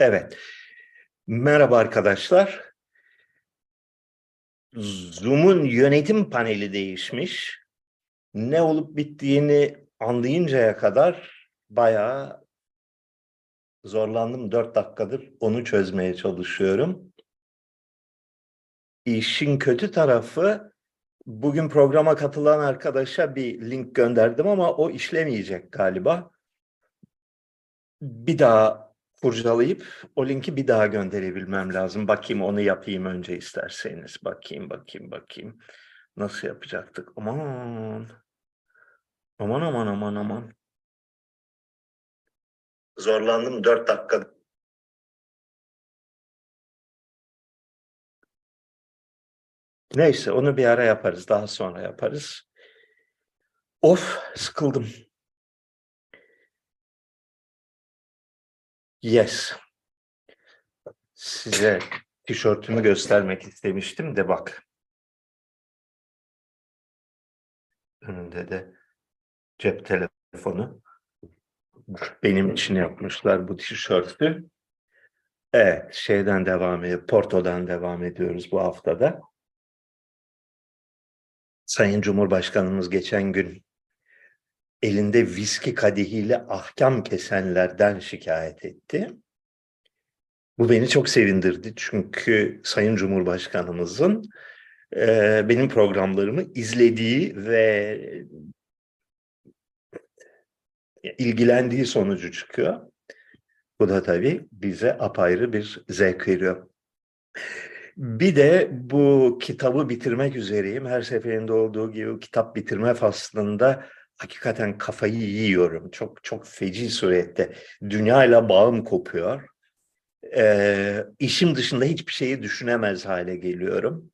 Evet. Merhaba arkadaşlar. Zoom'un yönetim paneli değişmiş. Ne olup bittiğini anlayıncaya kadar bayağı zorlandım. Dört dakikadır onu çözmeye çalışıyorum. İşin kötü tarafı bugün programa katılan arkadaşa bir link gönderdim ama o işlemeyecek galiba. Bir daha kurcalayıp o linki bir daha gönderebilmem lazım. Bakayım onu yapayım önce isterseniz. Bakayım, bakayım, bakayım. Nasıl yapacaktık? Aman. Aman aman aman aman. Zorlandım dört dakika. Neyse onu bir ara yaparız. Daha sonra yaparız. Of sıkıldım. Yes. Size tişörtümü göstermek istemiştim de bak. Önünde de cep telefonu. Benim için yapmışlar bu tişörtü. Evet, şeyden devam ediyor. Porto'dan devam ediyoruz bu haftada. Sayın Cumhurbaşkanımız geçen gün elinde viski kadihiyle ahkam kesenlerden şikayet etti. Bu beni çok sevindirdi çünkü Sayın Cumhurbaşkanımızın e, benim programlarımı izlediği ve ilgilendiği sonucu çıkıyor. Bu da tabii bize apayrı bir zevk veriyor. Bir de bu kitabı bitirmek üzereyim. Her seferinde olduğu gibi kitap bitirme faslında hakikaten kafayı yiyorum. Çok çok feci surette. Dünyayla bağım kopuyor. Ee, işim dışında hiçbir şeyi düşünemez hale geliyorum.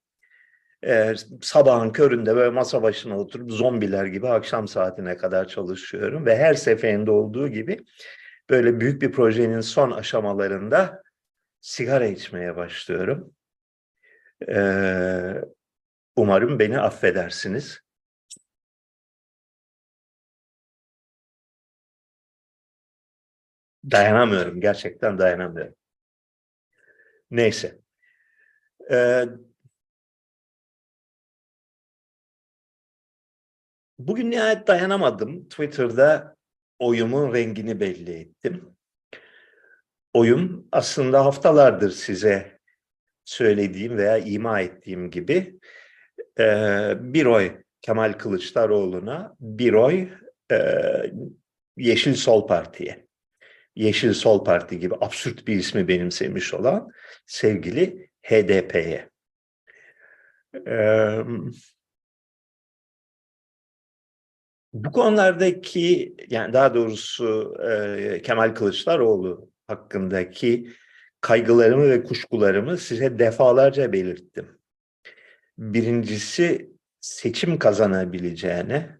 Ee, sabahın köründe böyle masa başına oturup zombiler gibi akşam saatine kadar çalışıyorum. Ve her seferinde olduğu gibi böyle büyük bir projenin son aşamalarında sigara içmeye başlıyorum. Ee, umarım beni affedersiniz. Dayanamıyorum, gerçekten dayanamıyorum. Neyse. Ee, bugün nihayet dayanamadım. Twitter'da oyumun rengini belli ettim. Oyum aslında haftalardır size söylediğim veya ima ettiğim gibi e, bir oy Kemal Kılıçdaroğlu'na, bir oy e, Yeşil Sol Parti'ye. Yeşil Sol Parti gibi absürt bir ismi benimsemiş olan sevgili HDP'ye. Ee, bu konulardaki yani daha doğrusu e, Kemal Kılıçdaroğlu hakkındaki kaygılarımı ve kuşkularımı size defalarca belirttim. Birincisi seçim kazanabileceğine,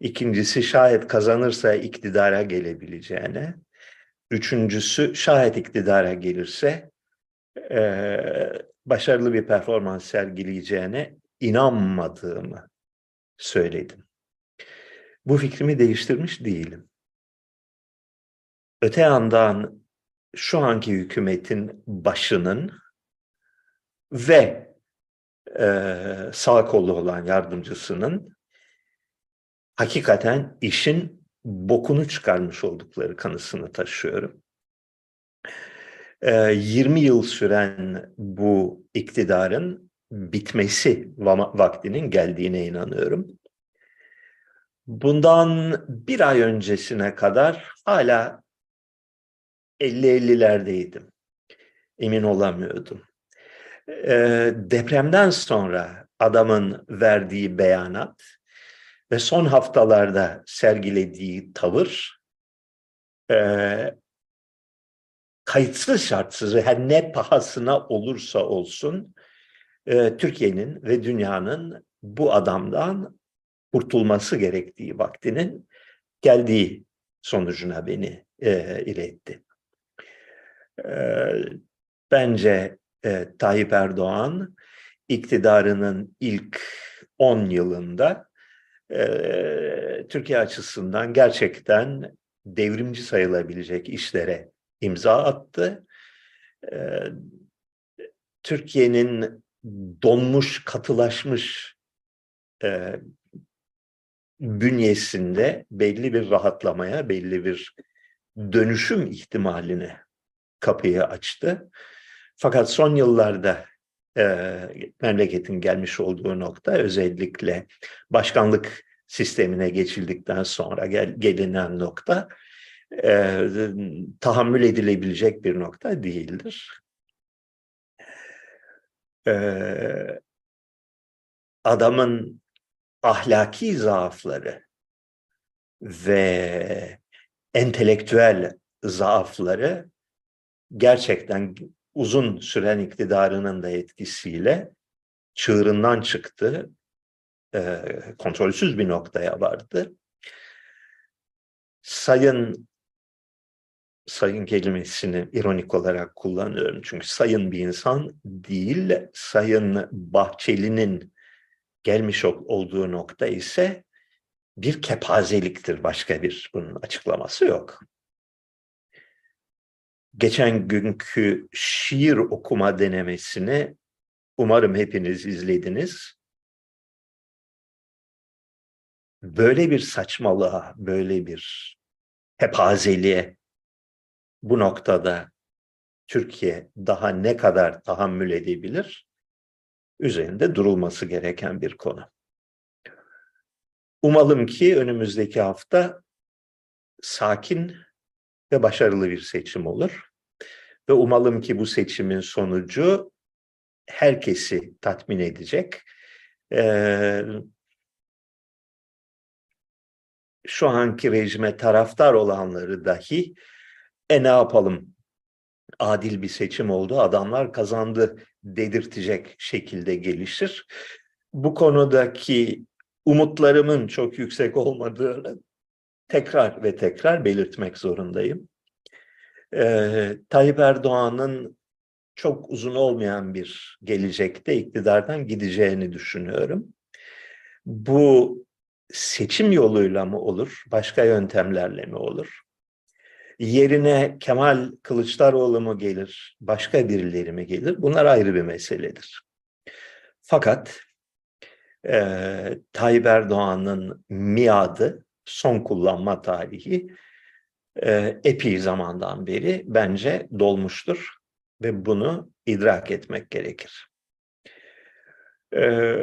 ikincisi şayet kazanırsa iktidara gelebileceğine, Üçüncüsü şayet iktidara gelirse e, başarılı bir performans sergileyeceğine inanmadığımı söyledim. Bu fikrimi değiştirmiş değilim. Öte yandan şu anki hükümetin başının ve e, sağ kolu olan yardımcısının hakikaten işin bokunu çıkarmış oldukları kanısını taşıyorum. 20 yıl süren bu iktidarın bitmesi vaktinin geldiğine inanıyorum. Bundan bir ay öncesine kadar hala 50-50'lerdeydim. Emin olamıyordum. Depremden sonra adamın verdiği beyanat ve son haftalarda sergilediği tavır e, kayıtsız şartsız her ne pahasına olursa olsun e, Türkiye'nin ve dünyanın bu adamdan kurtulması gerektiği vaktinin geldiği sonucuna beni e, iletti. E, bence e, Tayyip Erdoğan iktidarının ilk 10 yılında Türkiye açısından gerçekten devrimci sayılabilecek işlere imza attı e, Türkiye'nin donmuş, katılaşmış e, bünyesinde belli bir rahatlamaya, belli bir dönüşüm ihtimaline kapıyı açtı. Fakat son yıllarda e, memleketin gelmiş olduğu nokta özellikle başkanlık sistemine geçildikten sonra gel, gelinen nokta e, tahammül edilebilecek bir nokta değildir. E, adamın ahlaki zaafları ve entelektüel zaafları gerçekten uzun süren iktidarının da etkisiyle çığırından çıktı. E, kontrolsüz bir noktaya vardı. Sayın sayın kelimesini ironik olarak kullanıyorum. Çünkü sayın bir insan değil, sayın Bahçeli'nin gelmiş olduğu nokta ise bir kepazeliktir. Başka bir bunun açıklaması yok. Geçen günkü şiir okuma denemesini umarım hepiniz izlediniz. Böyle bir saçmalığa, böyle bir kepazeliğe bu noktada Türkiye daha ne kadar tahammül edebilir? Üzerinde durulması gereken bir konu. Umalım ki önümüzdeki hafta sakin ve başarılı bir seçim olur. Ve umalım ki bu seçimin sonucu herkesi tatmin edecek. Ee, şu anki rejime taraftar olanları dahi e ne yapalım adil bir seçim oldu adamlar kazandı dedirtecek şekilde gelişir. Bu konudaki umutlarımın çok yüksek olmadığını tekrar ve tekrar belirtmek zorundayım. Ee, Tayyip Erdoğan'ın çok uzun olmayan bir gelecekte iktidardan gideceğini düşünüyorum. Bu seçim yoluyla mı olur, başka yöntemlerle mi olur? Yerine Kemal Kılıçdaroğlu mu gelir, başka birileri mi gelir? Bunlar ayrı bir meseledir. Fakat e, Tayyip Erdoğan'ın miadı, son kullanma tarihi e, epey zamandan beri bence dolmuştur ve bunu idrak etmek gerekir. E,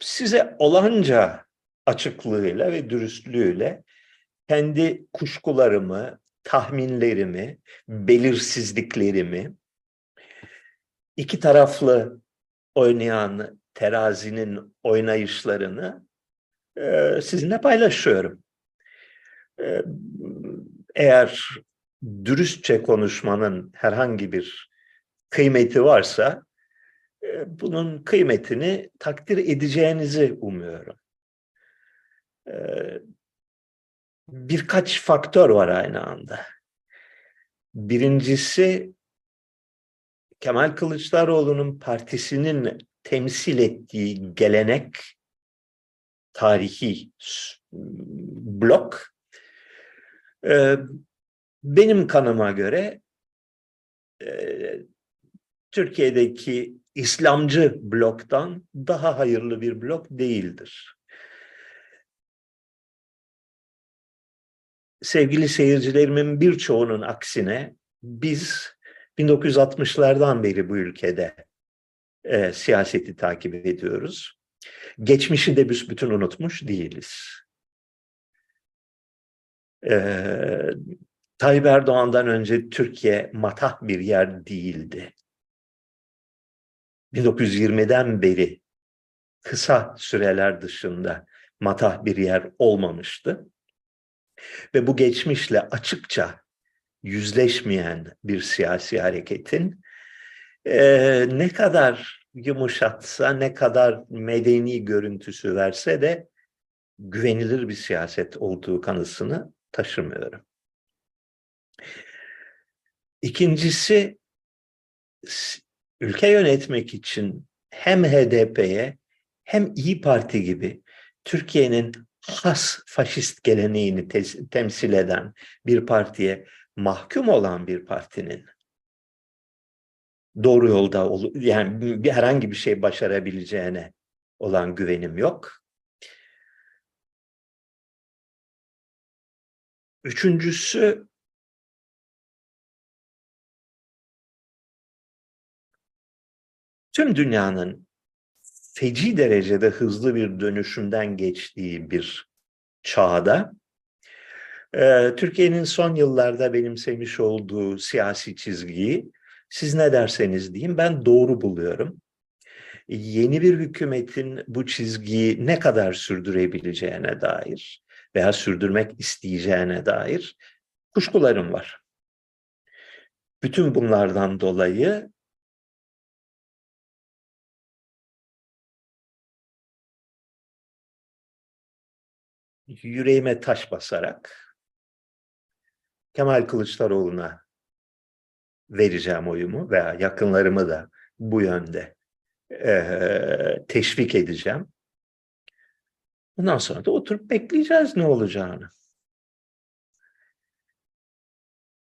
size olanca açıklığıyla ve dürüstlüğüyle kendi kuşkularımı, tahminlerimi, belirsizliklerimi, iki taraflı oynayan terazinin oynayışlarını sizinle paylaşıyorum. E, eğer dürüstçe konuşmanın herhangi bir kıymeti varsa e, bunun kıymetini takdir edeceğinizi umuyorum. E, birkaç faktör var aynı anda. Birincisi Kemal Kılıçdaroğlu'nun partisinin temsil ettiği gelenek tarihi blok e, benim kanıma göre e, Türkiye'deki İslamcı bloktan daha hayırlı bir blok değildir. Sevgili seyircilerimin birçoğunun aksine biz 1960'lardan beri bu ülkede e, siyaseti takip ediyoruz. Geçmişi de büsbütün unutmuş değiliz. Ee, Tayyip Erdoğan'dan önce Türkiye matah bir yer değildi. 1920'den beri kısa süreler dışında matah bir yer olmamıştı. Ve bu geçmişle açıkça yüzleşmeyen bir siyasi hareketin e, ne kadar yumuşatsa, ne kadar medeni görüntüsü verse de güvenilir bir siyaset olduğu kanısını taşımıyorum. İkincisi ülke yönetmek için hem HDP'ye hem İyi Parti gibi Türkiye'nin has faşist geleneğini te- temsil eden bir partiye mahkum olan bir partinin doğru yolda ol yani herhangi bir şey başarabileceğine olan güvenim yok. Üçüncüsü tüm dünyanın feci derecede hızlı bir dönüşümden geçtiği bir çağda Türkiye'nin son yıllarda benimsemiş olduğu siyasi çizgiyi siz ne derseniz diyeyim ben doğru buluyorum. Yeni bir hükümetin bu çizgiyi ne kadar sürdürebileceğine dair veya sürdürmek isteyeceğine dair kuşkularım var. Bütün bunlardan dolayı yüreğime taş basarak Kemal Kılıçdaroğlu'na vereceğim oyumu veya yakınlarımı da bu yönde e, teşvik edeceğim. Bundan sonra da oturup bekleyeceğiz ne olacağını.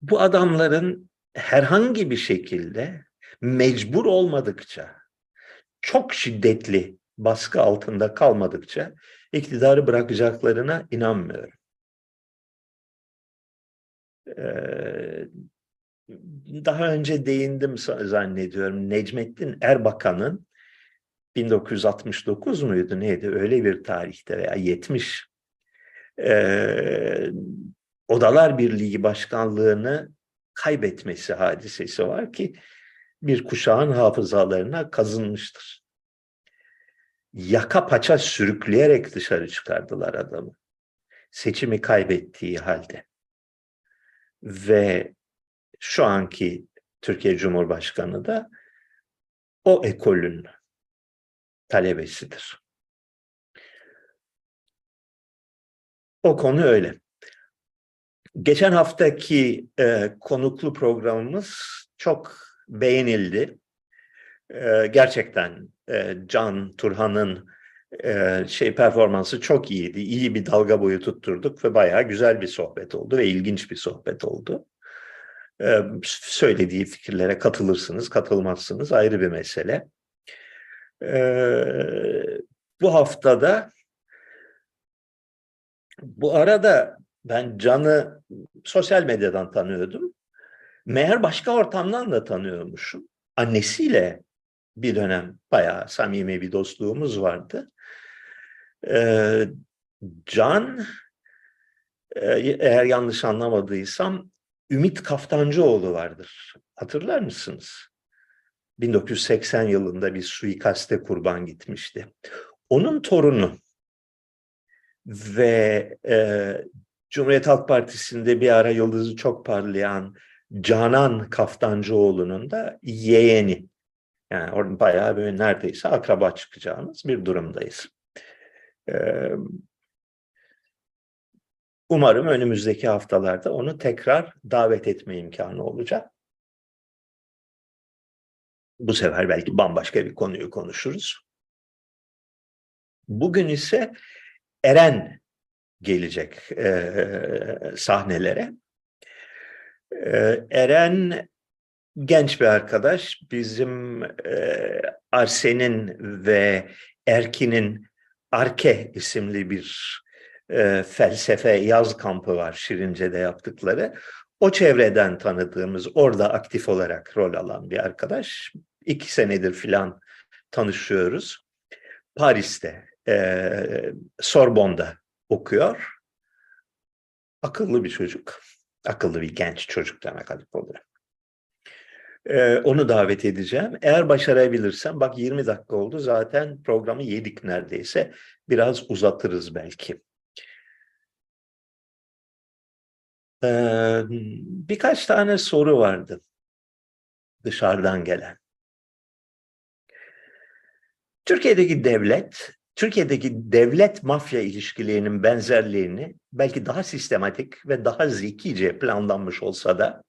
Bu adamların herhangi bir şekilde mecbur olmadıkça, çok şiddetli baskı altında kalmadıkça iktidarı bırakacaklarına inanmıyorum. Ee, daha önce değindim zannediyorum. Necmettin Erbakan'ın 1969 muydu neydi öyle bir tarihte veya 70 e, Odalar Birliği Başkanlığını kaybetmesi hadisesi var ki bir kuşağın hafızalarına kazınmıştır. Yaka paça sürükleyerek dışarı çıkardılar adamı. Seçimi kaybettiği halde. Ve şu anki Türkiye Cumhurbaşkanı da o ekolün talebesidir. O konu öyle. Geçen haftaki e, konuklu programımız çok beğenildi. E, gerçekten e, Can Turhan'ın e, şey performansı çok iyiydi. İyi bir dalga boyu tutturduk ve bayağı güzel bir sohbet oldu ve ilginç bir sohbet oldu. Söylediği fikirlere katılırsınız, katılmazsınız ayrı bir mesele. Bu haftada bu arada ben Can'ı sosyal medyadan tanıyordum. Meğer başka ortamdan da tanıyormuşum. Annesiyle bir dönem bayağı samimi bir dostluğumuz vardı. Can eğer yanlış anlamadıysam Ümit Kaftancıoğlu vardır. Hatırlar mısınız? 1980 yılında bir suikaste kurban gitmişti. Onun torunu ve e, Cumhuriyet Halk Partisi'nde bir ara yıldızı çok parlayan Canan Kaftancıoğlu'nun da yeğeni. Yani orada bayağı böyle neredeyse akraba çıkacağımız bir durumdayız. Umarım önümüzdeki haftalarda onu tekrar davet etme imkanı olacak. Bu sefer belki bambaşka bir konuyu konuşuruz. Bugün ise Eren gelecek e, sahnelere. E, Eren genç bir arkadaş. Bizim e, Arsen'in ve Erkin'in Arke isimli bir e, felsefe yaz kampı var Şirince'de yaptıkları. O çevreden tanıdığımız, orada aktif olarak rol alan bir arkadaş. İki senedir filan tanışıyoruz. Paris'te, e, Sorbon'da okuyor. Akıllı bir çocuk. Akıllı bir genç çocuk demek ayıp olarak. Ee, onu davet edeceğim. Eğer başarabilirsem, bak 20 dakika oldu zaten programı yedik neredeyse. Biraz uzatırız belki. Ee, birkaç tane soru vardı dışarıdan gelen. Türkiye'deki devlet, Türkiye'deki devlet mafya ilişkilerinin benzerliğini belki daha sistematik ve daha zekice planlanmış olsa da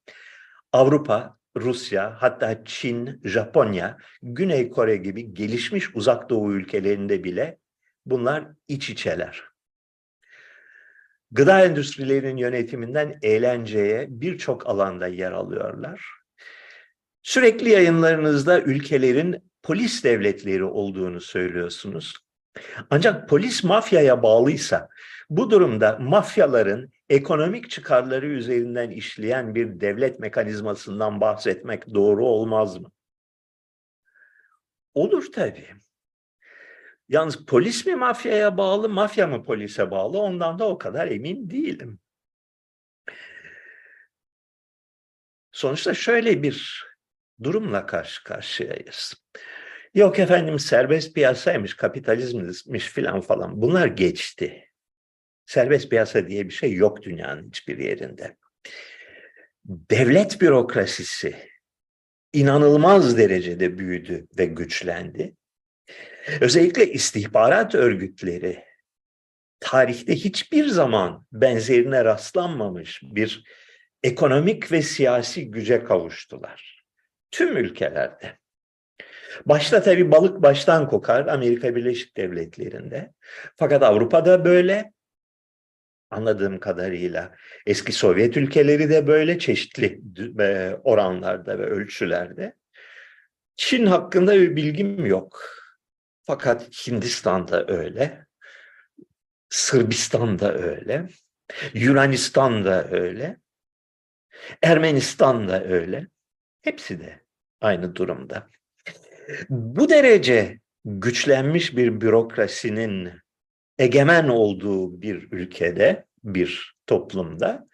Avrupa, Rusya, hatta Çin, Japonya, Güney Kore gibi gelişmiş uzak doğu ülkelerinde bile bunlar iç içeler. Gıda endüstrilerinin yönetiminden eğlenceye birçok alanda yer alıyorlar. Sürekli yayınlarınızda ülkelerin polis devletleri olduğunu söylüyorsunuz. Ancak polis mafyaya bağlıysa bu durumda mafyaların ekonomik çıkarları üzerinden işleyen bir devlet mekanizmasından bahsetmek doğru olmaz mı? Olur tabii. Yalnız polis mi mafyaya bağlı, mafya mı polise bağlı ondan da o kadar emin değilim. Sonuçta şöyle bir durumla karşı karşıyayız. Yok efendim serbest piyasaymış, kapitalizmmiş filan falan. Bunlar geçti. Serbest piyasa diye bir şey yok dünyanın hiçbir yerinde. Devlet bürokrasisi inanılmaz derecede büyüdü ve güçlendi. Özellikle istihbarat örgütleri tarihte hiçbir zaman benzerine rastlanmamış bir ekonomik ve siyasi güce kavuştular. Tüm ülkelerde. Başta tabii balık baştan kokar Amerika Birleşik Devletleri'nde. Fakat Avrupa'da böyle anladığım kadarıyla eski Sovyet ülkeleri de böyle çeşitli e, oranlarda ve ölçülerde. Çin hakkında bir bilgim yok. Fakat Hindistan'da öyle. Sırbistan'da öyle. Yunanistan'da öyle. Ermenistan'da öyle. Hepsi de aynı durumda. Bu derece güçlenmiş bir bürokrasinin egemen olduğu bir ülkede, bir toplumda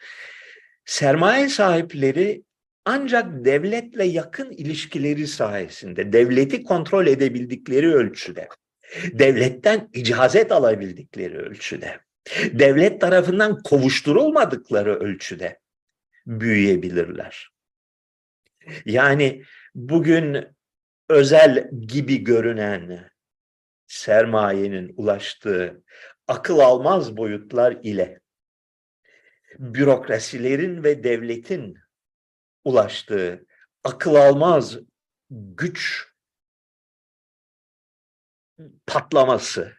sermaye sahipleri ancak devletle yakın ilişkileri sayesinde, devleti kontrol edebildikleri ölçüde, devletten icazet alabildikleri ölçüde, devlet tarafından kovuşturulmadıkları ölçüde büyüyebilirler. Yani bugün özel gibi görünen sermayenin ulaştığı akıl almaz boyutlar ile bürokrasilerin ve devletin ulaştığı akıl almaz güç patlaması.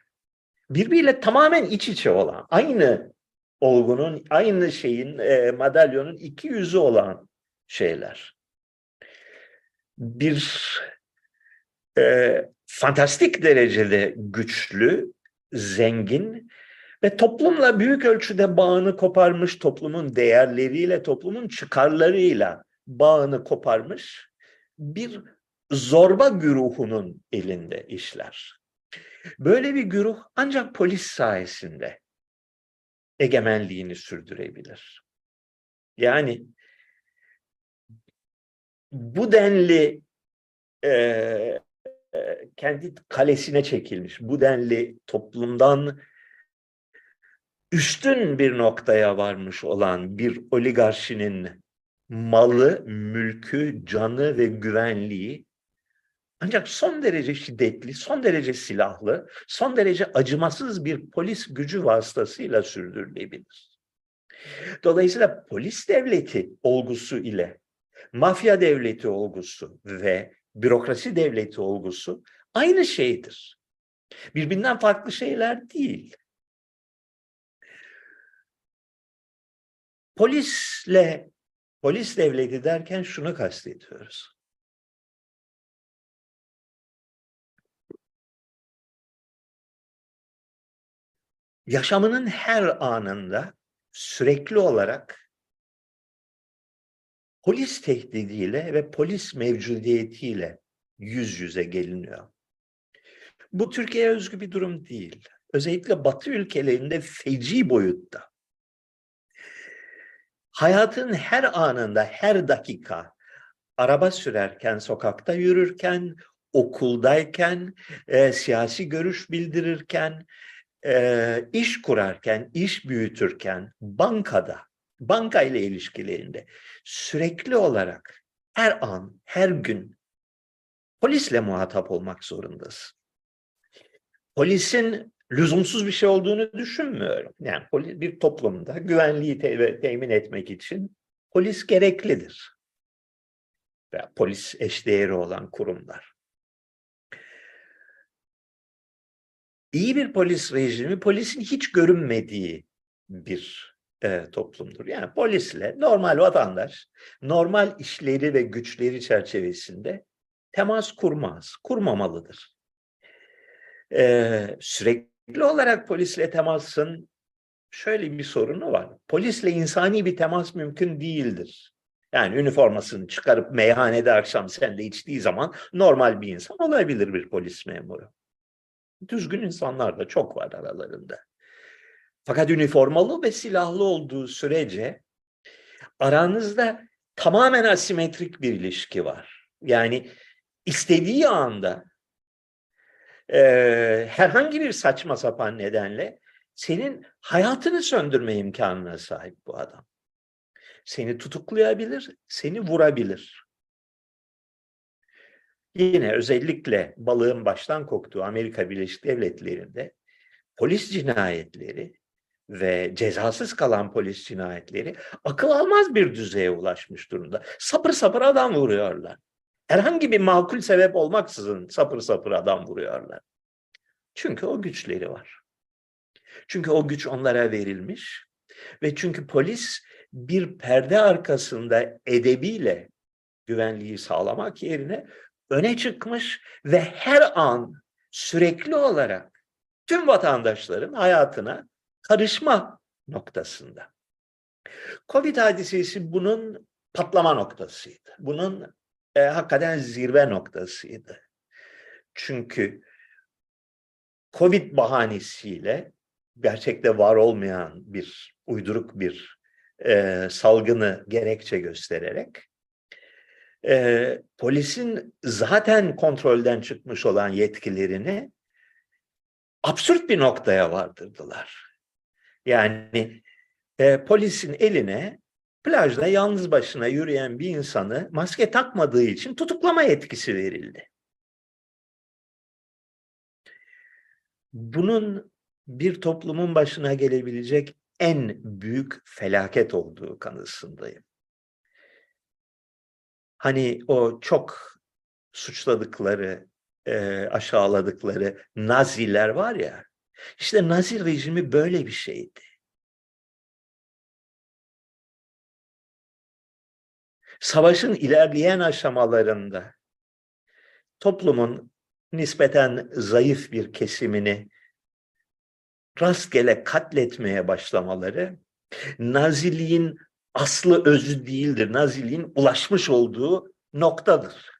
Birbiriyle tamamen iç içe olan aynı olgunun aynı şeyin e, madalyonun iki yüzü olan şeyler. Bir e, fantastik derecede güçlü, zengin ve toplumla büyük ölçüde bağını koparmış, toplumun değerleriyle, toplumun çıkarlarıyla bağını koparmış bir zorba güruhunun elinde işler. Böyle bir güruh ancak polis sayesinde egemenliğini sürdürebilir. Yani bu denli e, kendi kalesine çekilmiş, bu denli toplumdan üstün bir noktaya varmış olan bir oligarşinin malı, mülkü, canı ve güvenliği ancak son derece şiddetli, son derece silahlı, son derece acımasız bir polis gücü vasıtasıyla sürdürülebilir. Dolayısıyla polis devleti olgusu ile mafya devleti olgusu ve bürokrasi devleti olgusu aynı şeydir. Birbirinden farklı şeyler değil. Polisle polis devleti derken şunu kastediyoruz. Yaşamının her anında sürekli olarak polis tehdidiyle ve polis mevcudiyetiyle yüz yüze geliniyor. Bu Türkiye'ye özgü bir durum değil. Özellikle Batı ülkelerinde feci boyutta. Hayatın her anında, her dakika araba sürerken, sokakta yürürken, okuldayken, e, siyasi görüş bildirirken, e, iş kurarken, iş büyütürken, bankada, banka ile ilişkilerinde sürekli olarak her an, her gün polisle muhatap olmak zorundasın. Polisin lüzumsuz bir şey olduğunu düşünmüyorum. Yani bir toplumda güvenliği te temin etmek için polis gereklidir. Veya polis eşdeğeri olan kurumlar. İyi bir polis rejimi polisin hiç görünmediği bir e, toplumdur. Yani polisle normal vatandaş normal işleri ve güçleri çerçevesinde temas kurmaz, kurmamalıdır. E, sürekli olarak polisle temasın şöyle bir sorunu var. Polisle insani bir temas mümkün değildir. Yani üniformasını çıkarıp meyhanede akşam sende içtiği zaman normal bir insan olabilir bir polis memuru. Düzgün insanlar da çok var aralarında. Fakat üniformalı ve silahlı olduğu sürece aranızda tamamen asimetrik bir ilişki var. Yani istediği anda e, herhangi bir saçma sapan nedenle senin hayatını söndürme imkanına sahip bu adam. Seni tutuklayabilir, seni vurabilir. Yine özellikle balığın baştan koktuğu Amerika Birleşik Devletleri'nde polis cinayetleri ve cezasız kalan polis cinayetleri akıl almaz bir düzeye ulaşmış durumda. Sapır sapır adam vuruyorlar. Herhangi bir makul sebep olmaksızın sapır sapır adam vuruyorlar. Çünkü o güçleri var. Çünkü o güç onlara verilmiş ve çünkü polis bir perde arkasında edebiyle güvenliği sağlamak yerine öne çıkmış ve her an sürekli olarak tüm vatandaşların hayatına karışma noktasında. Covid hadisesi bunun patlama noktasıydı. Bunun e, hakikaten zirve noktasıydı. Çünkü Covid bahanesiyle gerçekte var olmayan bir uyduruk bir e, salgını gerekçe göstererek e, polisin zaten kontrolden çıkmış olan yetkilerini absürt bir noktaya vardırdılar. Yani e, polisin eline plajda yalnız başına yürüyen bir insanı maske takmadığı için tutuklama yetkisi verildi. Bunun bir toplumun başına gelebilecek en büyük felaket olduğu kanısındayım. Hani o çok suçladıkları, e, aşağıladıkları Naziler var ya, işte Nazi rejimi böyle bir şeydi. Savaşın ilerleyen aşamalarında toplumun nispeten zayıf bir kesimini rastgele katletmeye başlamaları Naziliğin aslı özü değildir. Naziliğin ulaşmış olduğu noktadır.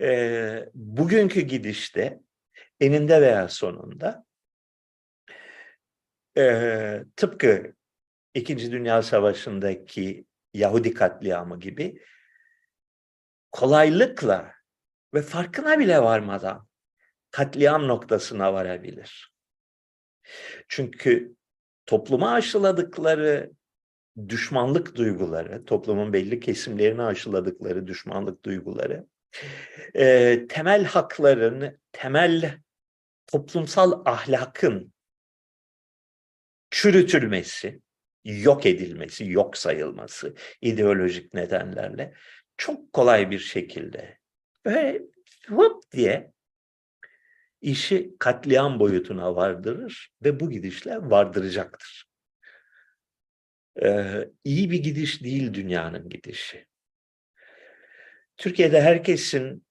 Ee, bugünkü gidişte eninde veya sonunda e, tıpkı İkinci Dünya Savaşı'ndaki Yahudi katliamı gibi kolaylıkla ve farkına bile varmadan katliam noktasına varabilir. Çünkü topluma aşıladıkları düşmanlık duyguları, toplumun belli kesimlerine aşıladıkları düşmanlık duyguları, e, temel hakların, temel toplumsal ahlakın çürütülmesi, yok edilmesi, yok sayılması ideolojik nedenlerle çok kolay bir şekilde böyle hop diye işi katliam boyutuna vardırır ve bu gidişle vardıracaktır. Ee, iyi bir gidiş değil dünyanın gidişi. Türkiye'de herkesin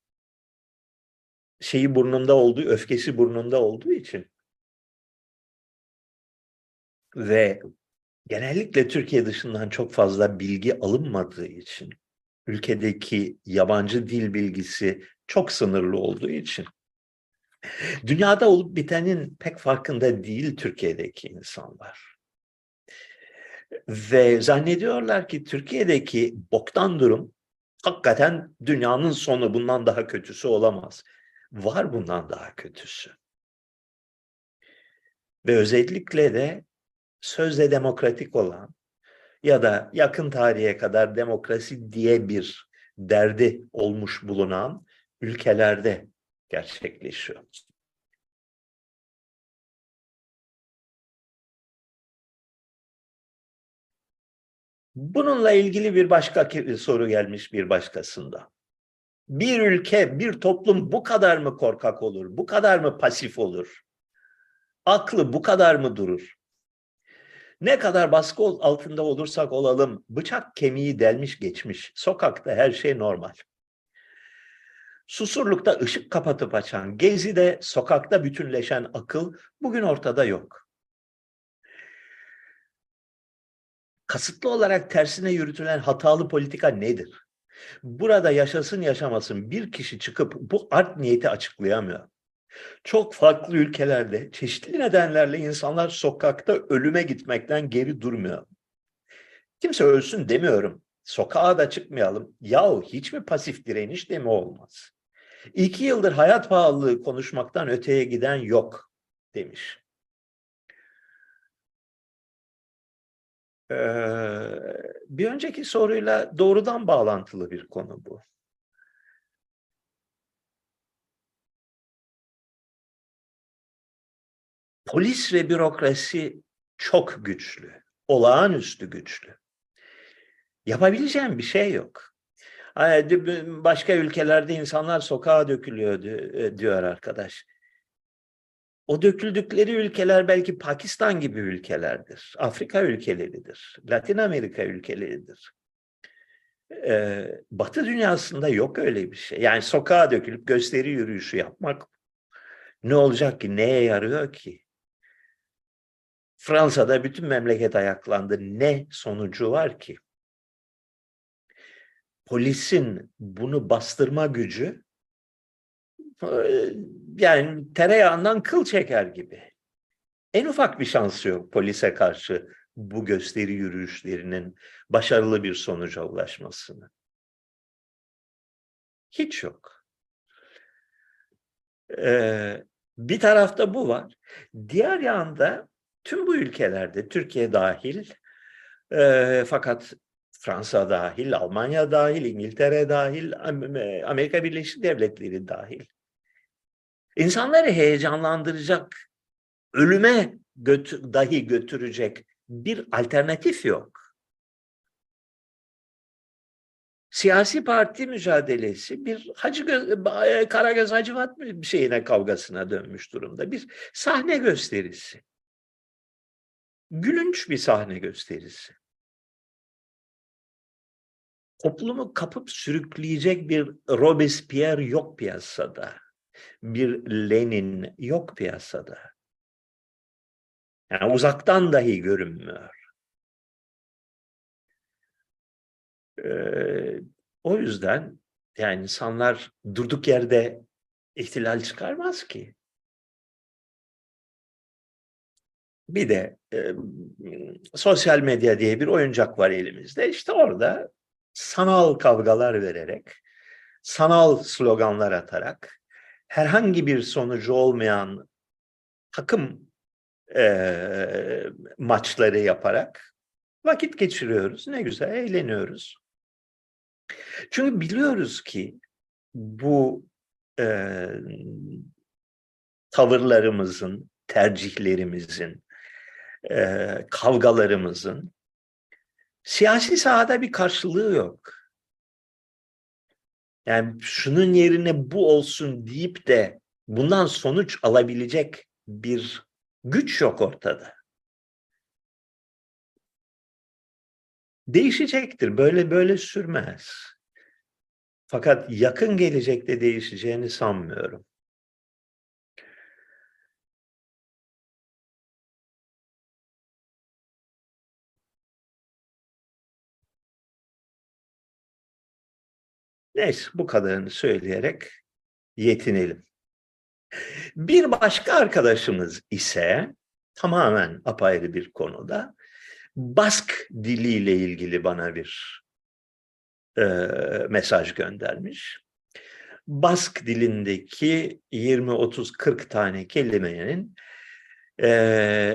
şeyi burnunda olduğu, öfkesi burnunda olduğu için ve genellikle Türkiye dışından çok fazla bilgi alınmadığı için ülkedeki yabancı dil bilgisi çok sınırlı olduğu için dünyada olup bitenin pek farkında değil Türkiye'deki insanlar. Ve zannediyorlar ki Türkiye'deki boktan durum hakikaten dünyanın sonu bundan daha kötüsü olamaz. Var bundan daha kötüsü. Ve özellikle de sözde demokratik olan ya da yakın tarihe kadar demokrasi diye bir derdi olmuş bulunan ülkelerde gerçekleşiyor. Bununla ilgili bir başka soru gelmiş bir başkasında. Bir ülke, bir toplum bu kadar mı korkak olur? Bu kadar mı pasif olur? Aklı bu kadar mı durur? Ne kadar baskı altında olursak olalım, bıçak kemiği delmiş geçmiş. Sokakta her şey normal. Susurlukta ışık kapatıp açan, gezide sokakta bütünleşen akıl bugün ortada yok. Kasıtlı olarak tersine yürütülen hatalı politika nedir? Burada yaşasın yaşamasın bir kişi çıkıp bu art niyeti açıklayamıyor. Çok farklı ülkelerde çeşitli nedenlerle insanlar sokakta ölüme gitmekten geri durmuyor. Kimse ölsün demiyorum. Sokağa da çıkmayalım. Yahu hiç mi pasif direniş de mi olmaz? İki yıldır hayat pahalılığı konuşmaktan öteye giden yok demiş. Ee, bir önceki soruyla doğrudan bağlantılı bir konu bu. Polis ve bürokrasi çok güçlü, olağanüstü güçlü. Yapabileceğim bir şey yok. Başka ülkelerde insanlar sokağa dökülüyor e, diyor arkadaş. O döküldükleri ülkeler belki Pakistan gibi ülkelerdir. Afrika ülkeleridir. Latin Amerika ülkeleridir. Ee, Batı dünyasında yok öyle bir şey. Yani sokağa dökülüp gösteri yürüyüşü yapmak ne olacak ki? Neye yarıyor ki? Fransa'da bütün memleket ayaklandı. Ne sonucu var ki? Polisin bunu bastırma gücü e, yani tereyağından kıl çeker gibi. En ufak bir şansı yok polise karşı bu gösteri yürüyüşlerinin başarılı bir sonuca ulaşmasını. Hiç yok. Ee, bir tarafta bu var. Diğer yanda tüm bu ülkelerde, Türkiye dahil, e, fakat Fransa dahil, Almanya dahil, İngiltere dahil, Am- Amerika Birleşik Devletleri dahil. İnsanları heyecanlandıracak, ölüme götü- dahi götürecek bir alternatif yok. Siyasi parti mücadelesi bir Hacı e, Karagöz Hacivat şeyine kavgasına dönmüş durumda. Bir sahne gösterisi. Gülünç bir sahne gösterisi. Toplumu kapıp sürükleyecek bir Robespierre yok piyasada. Bir Lenin yok piyasada. Yani uzaktan dahi görünmüyor. Ee, o yüzden yani insanlar durduk yerde ihtilal çıkarmaz ki. Bir de e, sosyal medya diye bir oyuncak var elimizde. İşte orada sanal kavgalar vererek, sanal sloganlar atarak, herhangi bir sonucu olmayan takım e, maçları yaparak vakit geçiriyoruz. Ne güzel, eğleniyoruz. Çünkü biliyoruz ki bu e, tavırlarımızın, tercihlerimizin, e, kavgalarımızın siyasi sahada bir karşılığı yok. Yani şunun yerine bu olsun deyip de bundan sonuç alabilecek bir güç yok ortada. Değişecektir. Böyle böyle sürmez. Fakat yakın gelecekte değişeceğini sanmıyorum. Neyse bu kadarını söyleyerek yetinelim. Bir başka arkadaşımız ise tamamen apayrı bir konuda Bask diliyle ilgili bana bir e, mesaj göndermiş. Bask dilindeki 20, 30, 40 tane kelimenin e,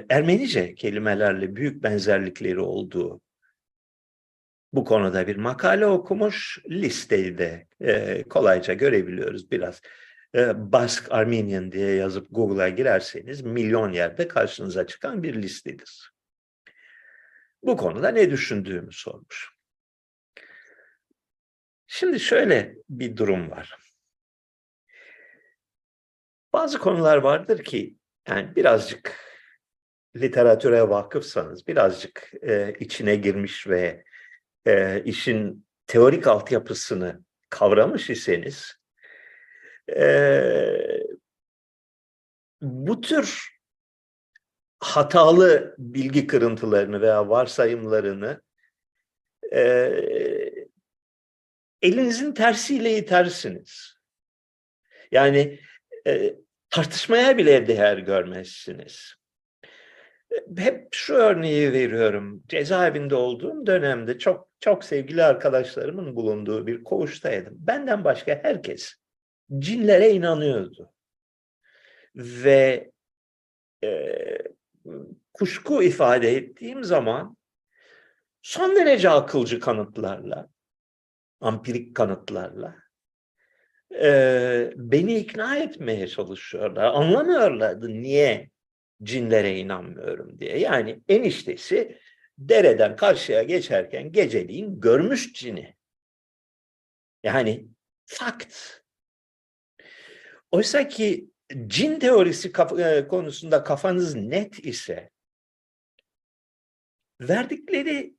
Ermenice kelimelerle büyük benzerlikleri olduğu bu konuda bir makale okumuş. Listeyi de e, kolayca görebiliyoruz biraz. E, Bask Armenian diye yazıp Google'a girerseniz milyon yerde karşınıza çıkan bir listedir. Bu konuda ne düşündüğümü sormuş. Şimdi şöyle bir durum var. Bazı konular vardır ki yani birazcık literatüre vakıfsanız, birazcık e, içine girmiş ve e, işin teorik altyapısını kavramış iseniz, e, bu tür hatalı bilgi kırıntılarını veya varsayımlarını e, elinizin tersiyle itersiniz. Yani e, tartışmaya bile değer görmezsiniz. Hep şu örneği veriyorum. Cezaevinde olduğum dönemde çok çok sevgili arkadaşlarımın bulunduğu bir koğuştaydım. Benden başka herkes cinlere inanıyordu. Ve e, kuşku ifade ettiğim zaman son derece akılcı kanıtlarla, ampirik kanıtlarla e, beni ikna etmeye çalışıyorlar. Anlamıyorlardı niye cinlere inanmıyorum diye. Yani eniştesi dereden karşıya geçerken geceliğin görmüş cini. Yani fakt. Oysa ki cin teorisi kaf- e, konusunda kafanız net ise verdikleri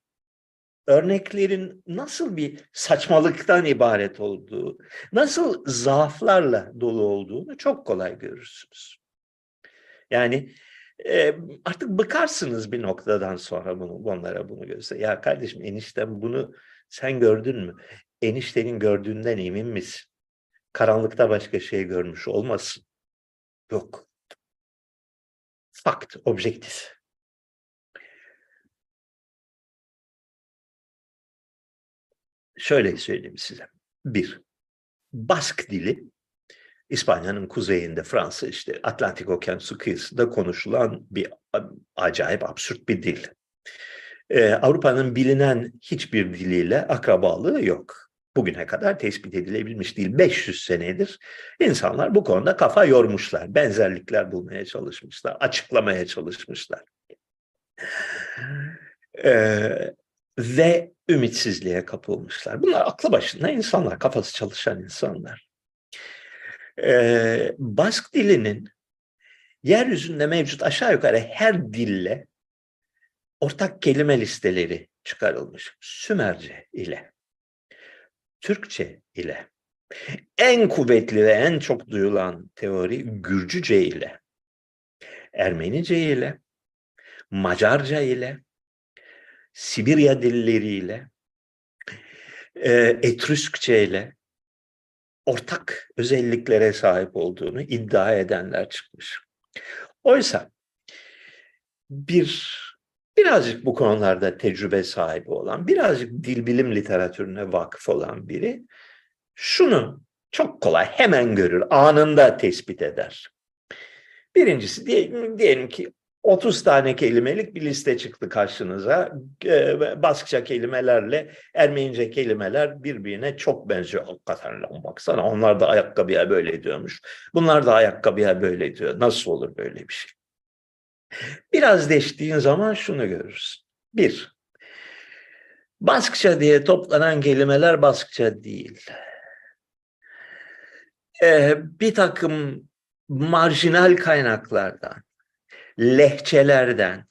örneklerin nasıl bir saçmalıktan ibaret olduğu, nasıl zaaflarla dolu olduğunu çok kolay görürsünüz. Yani e, artık bıkarsınız bir noktadan sonra bunu onlara bunu göster. Ya kardeşim eniştem bunu sen gördün mü? Eniştenin gördüğünden emin misin? Karanlıkta başka şey görmüş olmasın. Yok. Fakt, objektif. Şöyle söyleyeyim size. Bir, Bask dili İspanya'nın kuzeyinde Fransa işte Atlantik Okyanusu kıyısında konuşulan bir acayip absürt bir dil. Ee, Avrupa'nın bilinen hiçbir diliyle akrabalığı yok. Bugüne kadar tespit edilebilmiş değil. 500 senedir insanlar bu konuda kafa yormuşlar. Benzerlikler bulmaya çalışmışlar. Açıklamaya çalışmışlar. Ee, ve ümitsizliğe kapılmışlar. Bunlar aklı başında insanlar, kafası çalışan insanlar. Bask dilinin yeryüzünde mevcut aşağı yukarı her dille ortak kelime listeleri çıkarılmış. Sümerce ile, Türkçe ile, en kuvvetli ve en çok duyulan teori Gürcüce ile, Ermenice ile, Macarca ile, Sibirya dilleriyle, Etrüskçe ile ortak özelliklere sahip olduğunu iddia edenler çıkmış. Oysa bir birazcık bu konularda tecrübe sahibi olan, birazcık dil bilim literatürüne vakıf olan biri şunu çok kolay hemen görür, anında tespit eder. Birincisi diyelim, diyelim ki 30 tane kelimelik bir liste çıktı karşınıza. Baskça kelimelerle Ermenice kelimeler birbirine çok benziyor. Hakikaten lan baksana onlar da ayakkabıya böyle diyormuş. Bunlar da ayakkabıya böyle diyor. Nasıl olur böyle bir şey? Biraz deştiğin zaman şunu görürsün. Bir, Baskça diye toplanan kelimeler Baskça değil. Ee, bir takım marjinal kaynaklardan, lehçelerden,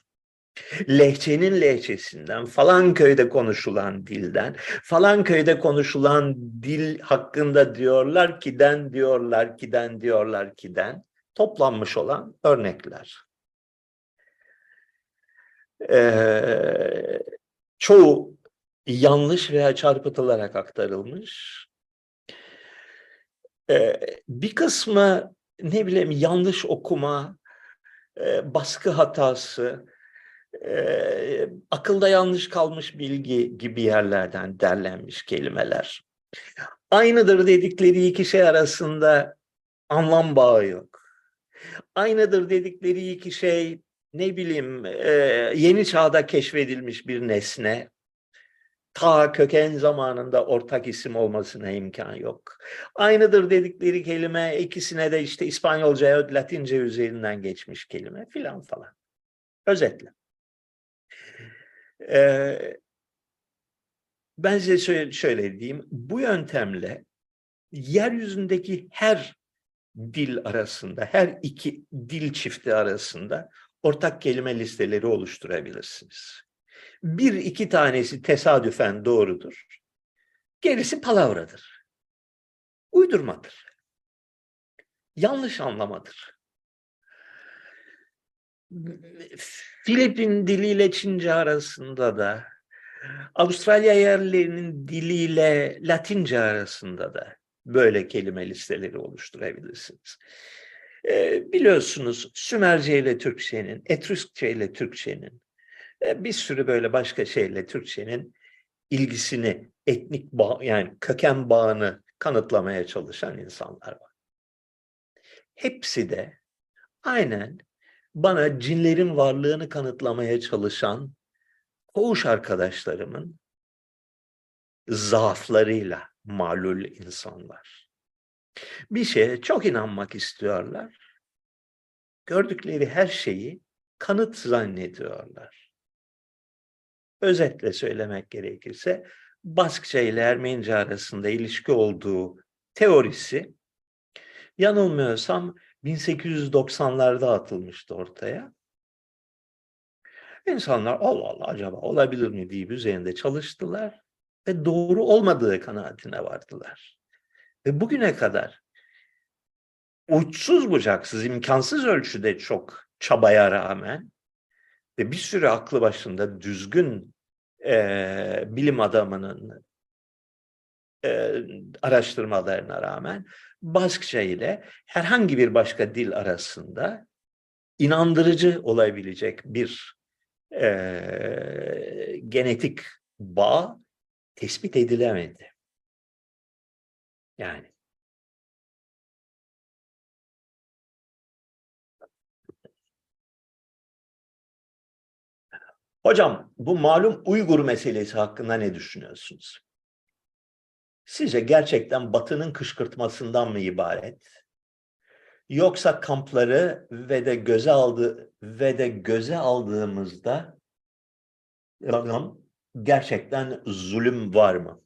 lehçenin lehçesinden, falan köyde konuşulan dilden, falan köyde konuşulan dil hakkında diyorlar ki den diyorlar ki den diyorlar ki den toplanmış olan örnekler. Ee, çoğu yanlış veya çarpıtılarak aktarılmış. Ee, bir kısmı ne bileyim yanlış okuma, e, baskı hatası, e, akılda yanlış kalmış bilgi gibi yerlerden derlenmiş kelimeler. Aynıdır dedikleri iki şey arasında anlam bağı yok. Aynıdır dedikleri iki şey ne bileyim e, yeni çağda keşfedilmiş bir nesne ta köken zamanında ortak isim olmasına imkan yok. Aynıdır dedikleri kelime ikisine de işte İspanyolca ve Latince üzerinden geçmiş kelime filan falan. Özetle. Ee, ben size şöyle, şöyle diyeyim. Bu yöntemle yeryüzündeki her dil arasında, her iki dil çifti arasında ortak kelime listeleri oluşturabilirsiniz. Bir iki tanesi tesadüfen doğrudur. Gerisi palavradır. Uydurmadır. Yanlış anlamadır. Filipin diliyle Çince arasında da, Avustralya yerlilerinin diliyle Latince arasında da böyle kelime listeleri oluşturabilirsiniz. Ee, biliyorsunuz Sümerce ile Türkçenin, Etrüskçe ile Türkçenin, bir sürü böyle başka şeyle Türkçenin ilgisini, etnik bağ, yani köken bağını kanıtlamaya çalışan insanlar var. Hepsi de aynen bana cinlerin varlığını kanıtlamaya çalışan koğuş arkadaşlarımın zaaflarıyla malul insanlar. Bir şeye çok inanmak istiyorlar. Gördükleri her şeyi kanıt zannediyorlar. Özetle söylemek gerekirse Baskça ile Ermenice arasında ilişki olduğu teorisi yanılmıyorsam 1890'larda atılmıştı ortaya. İnsanlar Allah Allah acaba olabilir mi deyip üzerinde çalıştılar ve doğru olmadığı kanaatine vardılar. Ve bugüne kadar uçsuz bucaksız, imkansız ölçüde çok çabaya rağmen ve bir sürü aklı başında düzgün e, bilim adamının e, araştırmalarına rağmen Baskça ile herhangi bir başka dil arasında inandırıcı olabilecek bir e, genetik bağ tespit edilemedi. Yani Hocam bu malum Uygur meselesi hakkında ne düşünüyorsunuz? Sizce gerçekten Batı'nın kışkırtmasından mı ibaret? Yoksa kampları ve de göze aldı ve de göze aldığımızda gerçekten zulüm var mı?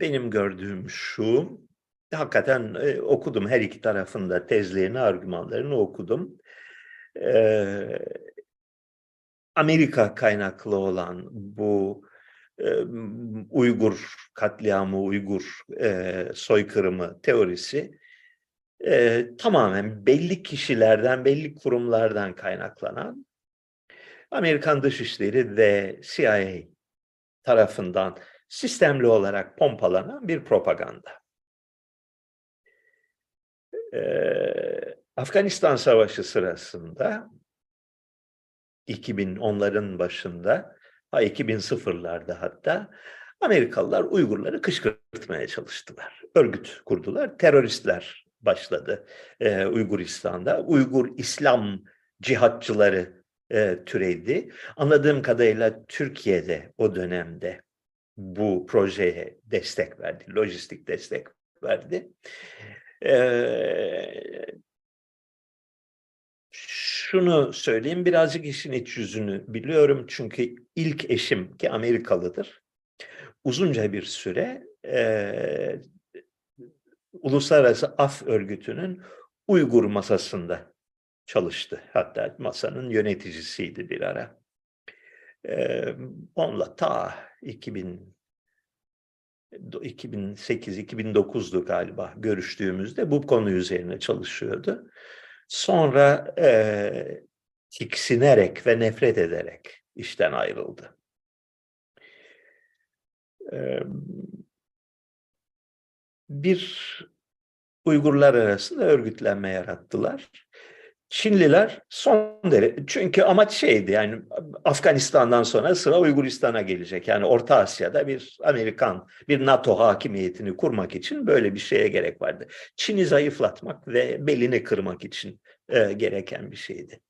Benim gördüğüm şu, hakikaten okudum her iki tarafında tezlerini, argümanlarını okudum. Amerika kaynaklı olan bu Uygur katliamı, Uygur soykırımı teorisi tamamen belli kişilerden, belli kurumlardan kaynaklanan Amerikan Dışişleri ve CIA tarafından sistemli olarak pompalanan bir propaganda. Afganistan Savaşı sırasında 2010'ların başında, ha 2000'larda hatta Amerikalılar Uygurları kışkırtmaya çalıştılar. Örgüt kurdular, teröristler başladı e, Uyguristan'da. Uygur İslam cihatçıları e, türedi. Anladığım kadarıyla Türkiye'de o dönemde bu projeye destek verdi, lojistik destek verdi. E, şunu söyleyeyim, birazcık işin iç yüzünü biliyorum çünkü ilk eşim ki Amerikalıdır. Uzunca bir süre e, Uluslararası Af Örgütü'nün Uygur masasında çalıştı. Hatta masanın yöneticisiydi bir ara. E, onunla ta 2000 2008-2009'du galiba görüştüğümüzde bu konu üzerine çalışıyordu. Sonra e, tiksinerek ve nefret ederek işten ayrıldı. E, bir Uygurlar arasında örgütlenme yarattılar. Çinliler son derece çünkü amaç şeydi yani Afganistan'dan sonra sıra Uyguristan'a gelecek. Yani Orta Asya'da bir Amerikan, bir NATO hakimiyetini kurmak için böyle bir şeye gerek vardı. Çin'i zayıflatmak ve belini kırmak için e, gereken bir şeydi.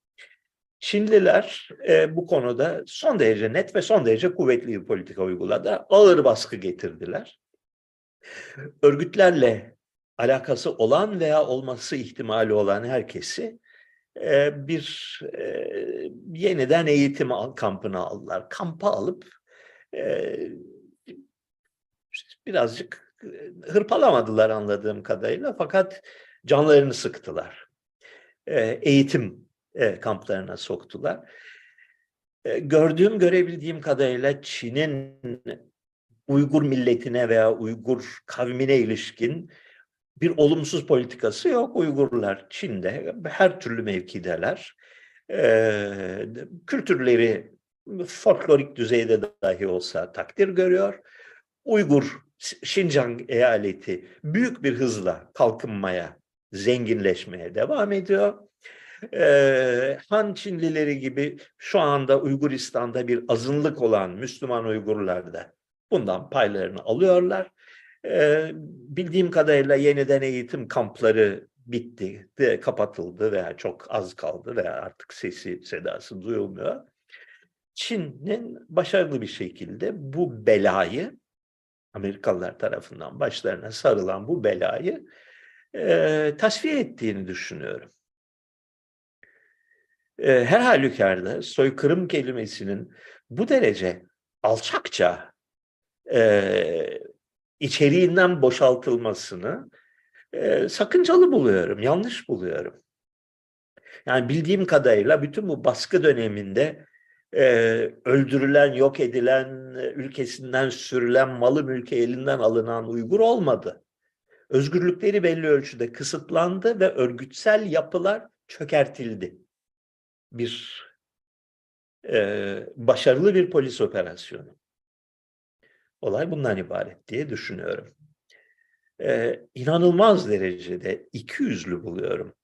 Çinliler e, bu konuda son derece net ve son derece kuvvetli bir politika uyguladı. Ağır baskı getirdiler. Örgütlerle alakası olan veya olması ihtimali olan herkesi bir yeniden eğitim kampına aldılar. Kampa alıp birazcık hırpalamadılar anladığım kadarıyla fakat canlarını sıktılar. eğitim kamplarına soktular. Gördüğüm, görebildiğim kadarıyla Çin'in Uygur milletine veya Uygur kavmine ilişkin bir olumsuz politikası yok. Uygurlar Çin'de her türlü mevkideler. Ee, kültürleri folklorik düzeyde dahi olsa takdir görüyor. Uygur Şincan eyaleti büyük bir hızla kalkınmaya, zenginleşmeye devam ediyor. Ee, Han Çinlileri gibi şu anda Uyguristan'da bir azınlık olan Müslüman Uygurlar da bundan paylarını alıyorlar. Bildiğim kadarıyla yeniden eğitim kampları bitti, de, kapatıldı veya çok az kaldı veya artık sesi sedası duyulmuyor. Çin'in başarılı bir şekilde bu belayı Amerikalılar tarafından başlarına sarılan bu belayı e, tasfiye ettiğini düşünüyorum. E, her halükarda soykırım kelimesinin bu derece alçakça e, içeriğinden boşaltılmasını e, sakıncalı buluyorum, yanlış buluyorum. Yani bildiğim kadarıyla bütün bu baskı döneminde e, öldürülen, yok edilen, ülkesinden sürülen, malı mülke elinden alınan Uygur olmadı. Özgürlükleri belli ölçüde kısıtlandı ve örgütsel yapılar çökertildi. Bir e, başarılı bir polis operasyonu. Olay bundan ibaret diye düşünüyorum. Ee, inanılmaz derecede iki yüzlü buluyorum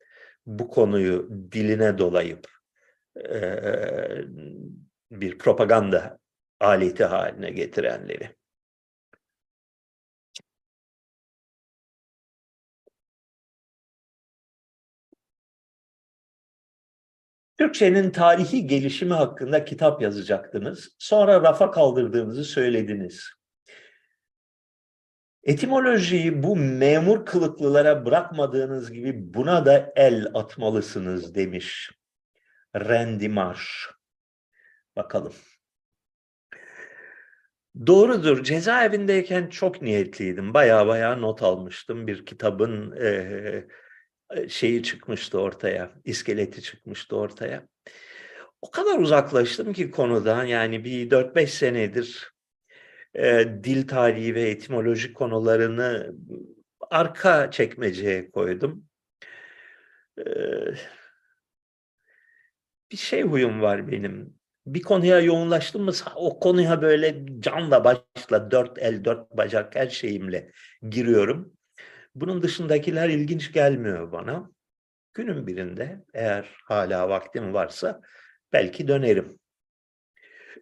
bu konuyu diline dolayıp e, bir propaganda aleti haline getirenleri. Türkçenin tarihi gelişimi hakkında kitap yazacaktınız. Sonra rafa kaldırdığınızı söylediniz. Etimolojiyi bu memur kılıklılara bırakmadığınız gibi buna da el atmalısınız demiş Randy Marsh. Bakalım. Doğrudur. Cezaevindeyken çok niyetliydim. Baya baya not almıştım. Bir kitabın e, şeyi çıkmıştı ortaya. iskeleti çıkmıştı ortaya. O kadar uzaklaştım ki konudan yani bir 4-5 senedir e, dil tarihi ve etimoloji konularını arka çekmeceye koydum. E, bir şey huyum var benim. Bir konuya yoğunlaştım mı o konuya böyle canla başla dört el dört bacak her şeyimle giriyorum. Bunun dışındakiler ilginç gelmiyor bana. Günün birinde eğer hala vaktim varsa belki dönerim.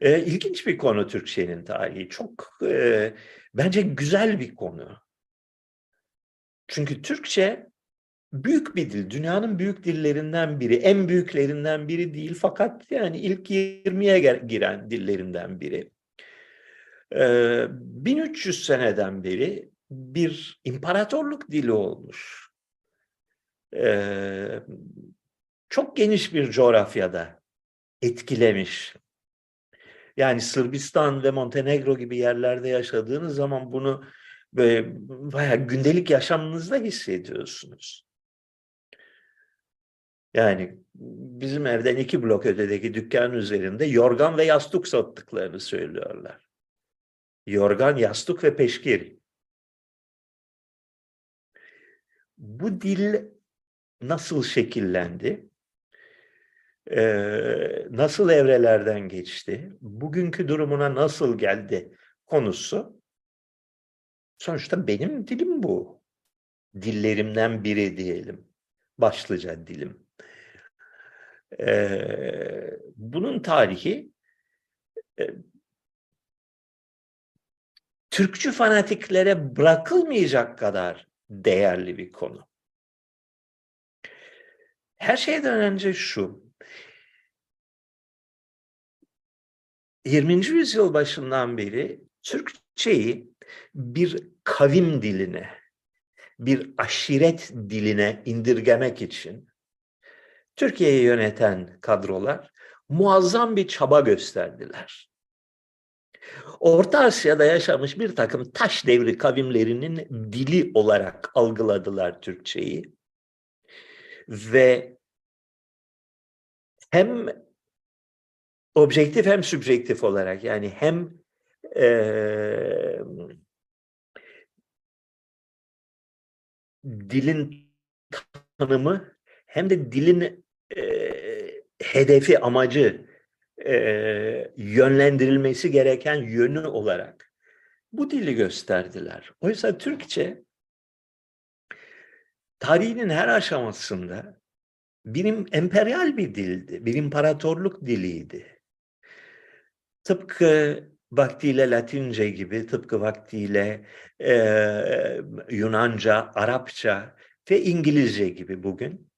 E, ilginç bir konu Türkçenin tarihi. Çok e, bence güzel bir konu. Çünkü Türkçe büyük bir dil. Dünyanın büyük dillerinden biri. En büyüklerinden biri değil fakat yani ilk 20'ye giren dillerinden biri. E, 1300 seneden beri bir imparatorluk dili olmuş. E, çok geniş bir coğrafyada etkilemiş. Yani Sırbistan ve Montenegro gibi yerlerde yaşadığınız zaman bunu böyle bayağı gündelik yaşamınızda hissediyorsunuz. Yani bizim evden iki blok ötedeki dükkan üzerinde yorgan ve yastık sattıklarını söylüyorlar. Yorgan, yastık ve peşkir. Bu dil nasıl şekillendi? E, nasıl evrelerden geçti, bugünkü durumuna nasıl geldi konusu sonuçta benim dilim bu. Dillerimden biri diyelim. Başlıca dilim. E, bunun tarihi e, Türkçü fanatiklere bırakılmayacak kadar değerli bir konu. Her şeyden önce şu, 20. yüzyıl başından beri Türkçeyi bir kavim diline, bir aşiret diline indirgemek için Türkiye'yi yöneten kadrolar muazzam bir çaba gösterdiler. Orta Asya'da yaşamış bir takım taş devri kavimlerinin dili olarak algıladılar Türkçeyi ve hem objektif hem sübjektif olarak yani hem eee, dilin tanımı hem de dilin eee, hedefi, amacı, eee, yönlendirilmesi gereken yönü olarak bu dili gösterdiler. Oysa Türkçe tarihinin her aşamasında birim emperyal bir dildi, bir imparatorluk diliydi. Tıpkı vaktiyle Latince gibi, tıpkı vaktiyle eee, Yunanca, Arapça ve İngilizce gibi bugün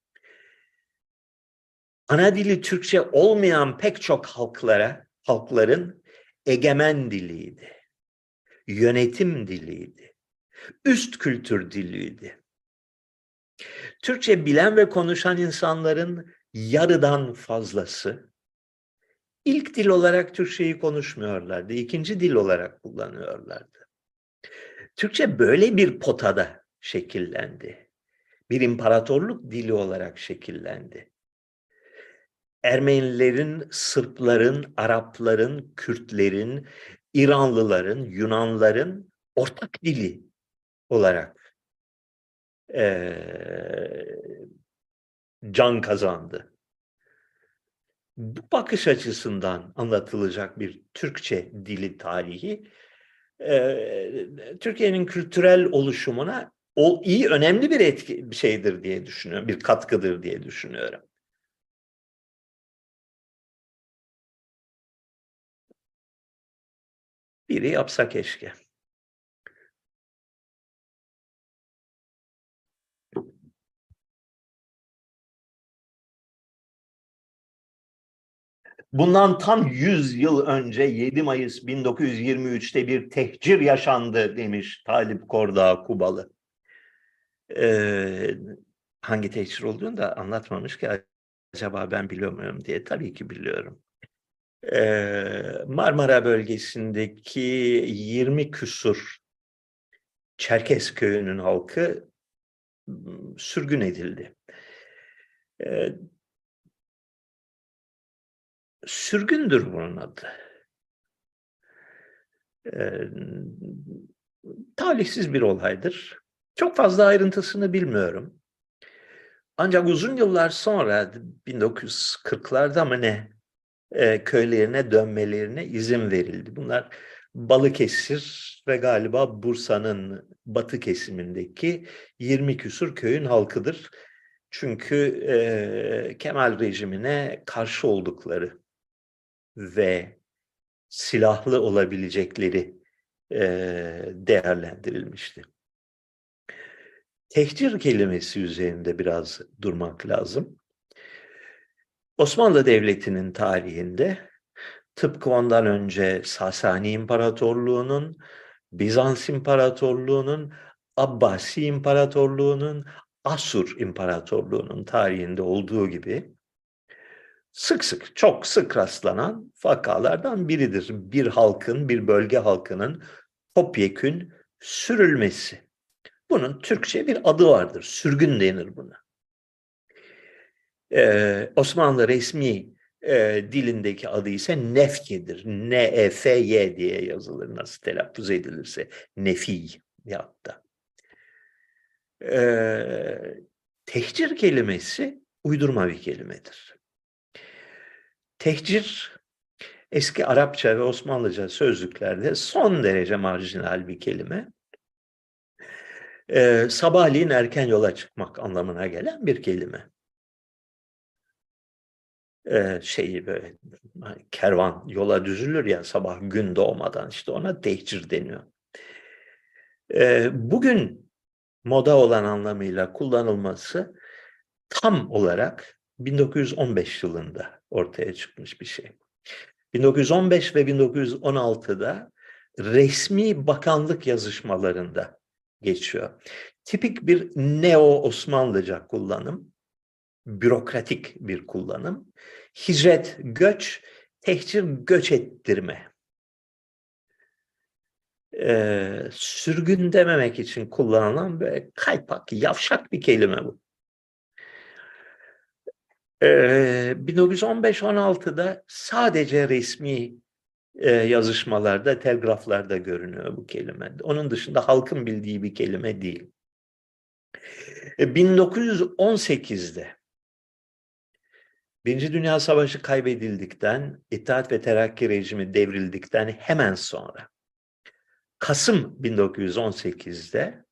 ana dili Türkçe olmayan pek çok halklara, halkların egemen diliydi. Yönetim diliydi. Üst kültür diliydi. Türkçe bilen ve konuşan insanların yarıdan fazlası ilk dil olarak Türkçeyi konuşmuyorlardı. ikinci dil olarak kullanıyorlardı. Türkçe böyle bir potada şekillendi. Bir imparatorluk dili olarak şekillendi. Ermenilerin, Sırpların, Arapların, Kürtlerin, İranlıların, Yunanların ortak dili olarak eee, can kazandı. Bu bakış açısından anlatılacak bir Türkçe dili tarihi Türkiye'nin kültürel oluşumuna o iyi önemli bir etki bir şeydir diye düşünüyorum, bir katkıdır diye düşünüyorum. Biri yapsa keşke. Bundan tam 100 yıl önce 7 Mayıs 1923'te bir tehcir yaşandı demiş Talip Kordağ Kubalı. Ee, hangi tehcir olduğunu da anlatmamış ki acaba ben biliyor muyum diye. Tabii ki biliyorum. Ee, Marmara bölgesindeki 20 küsur Çerkes köyünün halkı m, sürgün edildi. Sürgündür bunun adı. Ee, talihsiz bir olaydır. Çok fazla ayrıntısını bilmiyorum. Ancak uzun yıllar sonra 1940'larda mı ne e, köylerine dönmelerine izin verildi. Bunlar Balıkesir ve galiba Bursa'nın batı kesimindeki 20 küsur köyün halkıdır. Çünkü e, Kemal rejimine karşı oldukları ve silahlı olabilecekleri e, değerlendirilmişti. Tehcir kelimesi üzerinde biraz durmak lazım. Osmanlı Devleti'nin tarihinde tıpkı ondan önce Sasani İmparatorluğu'nun, Bizans İmparatorluğu'nun, Abbasi İmparatorluğu'nun, Asur İmparatorluğu'nun tarihinde olduğu gibi sık sık, çok sık rastlanan vakalardan biridir. Bir halkın, bir bölge halkının topyekün sürülmesi. Bunun Türkçe bir adı vardır. Sürgün denir buna. Ee, Osmanlı resmi e, dilindeki adı ise nefkedir. N-E-F-Y diye yazılır nasıl telaffuz edilirse. Nefi hatta. Ee, tehcir kelimesi uydurma bir kelimedir. Tehcir eski Arapça ve Osmanlıca sözlüklerde son derece marjinal bir kelime. Ee, sabahleyin erken yola çıkmak anlamına gelen bir kelime. Ee, şeyi böyle kervan yola düzülür ya sabah gün doğmadan işte ona tehcir deniyor. Ee, bugün moda olan anlamıyla kullanılması tam olarak 1915 yılında ortaya çıkmış bir şey. 1915 ve 1916'da resmi bakanlık yazışmalarında geçiyor. Tipik bir neo-Osmanlıca kullanım, bürokratik bir kullanım. Hicret, göç, tehcir, göç ettirme. Ee, sürgün dememek için kullanılan böyle kaypak, yavşak bir kelime bu. Ee, 1915-16'da sadece resmi yazışmalarda, telgraflarda görünüyor bu kelime. Onun dışında halkın bildiği bir kelime değil. 1918'de e, Birinci Dünya Savaşı kaybedildikten, İttihat ve Terakki rejimi devrildikten hemen sonra Kasım 1918'de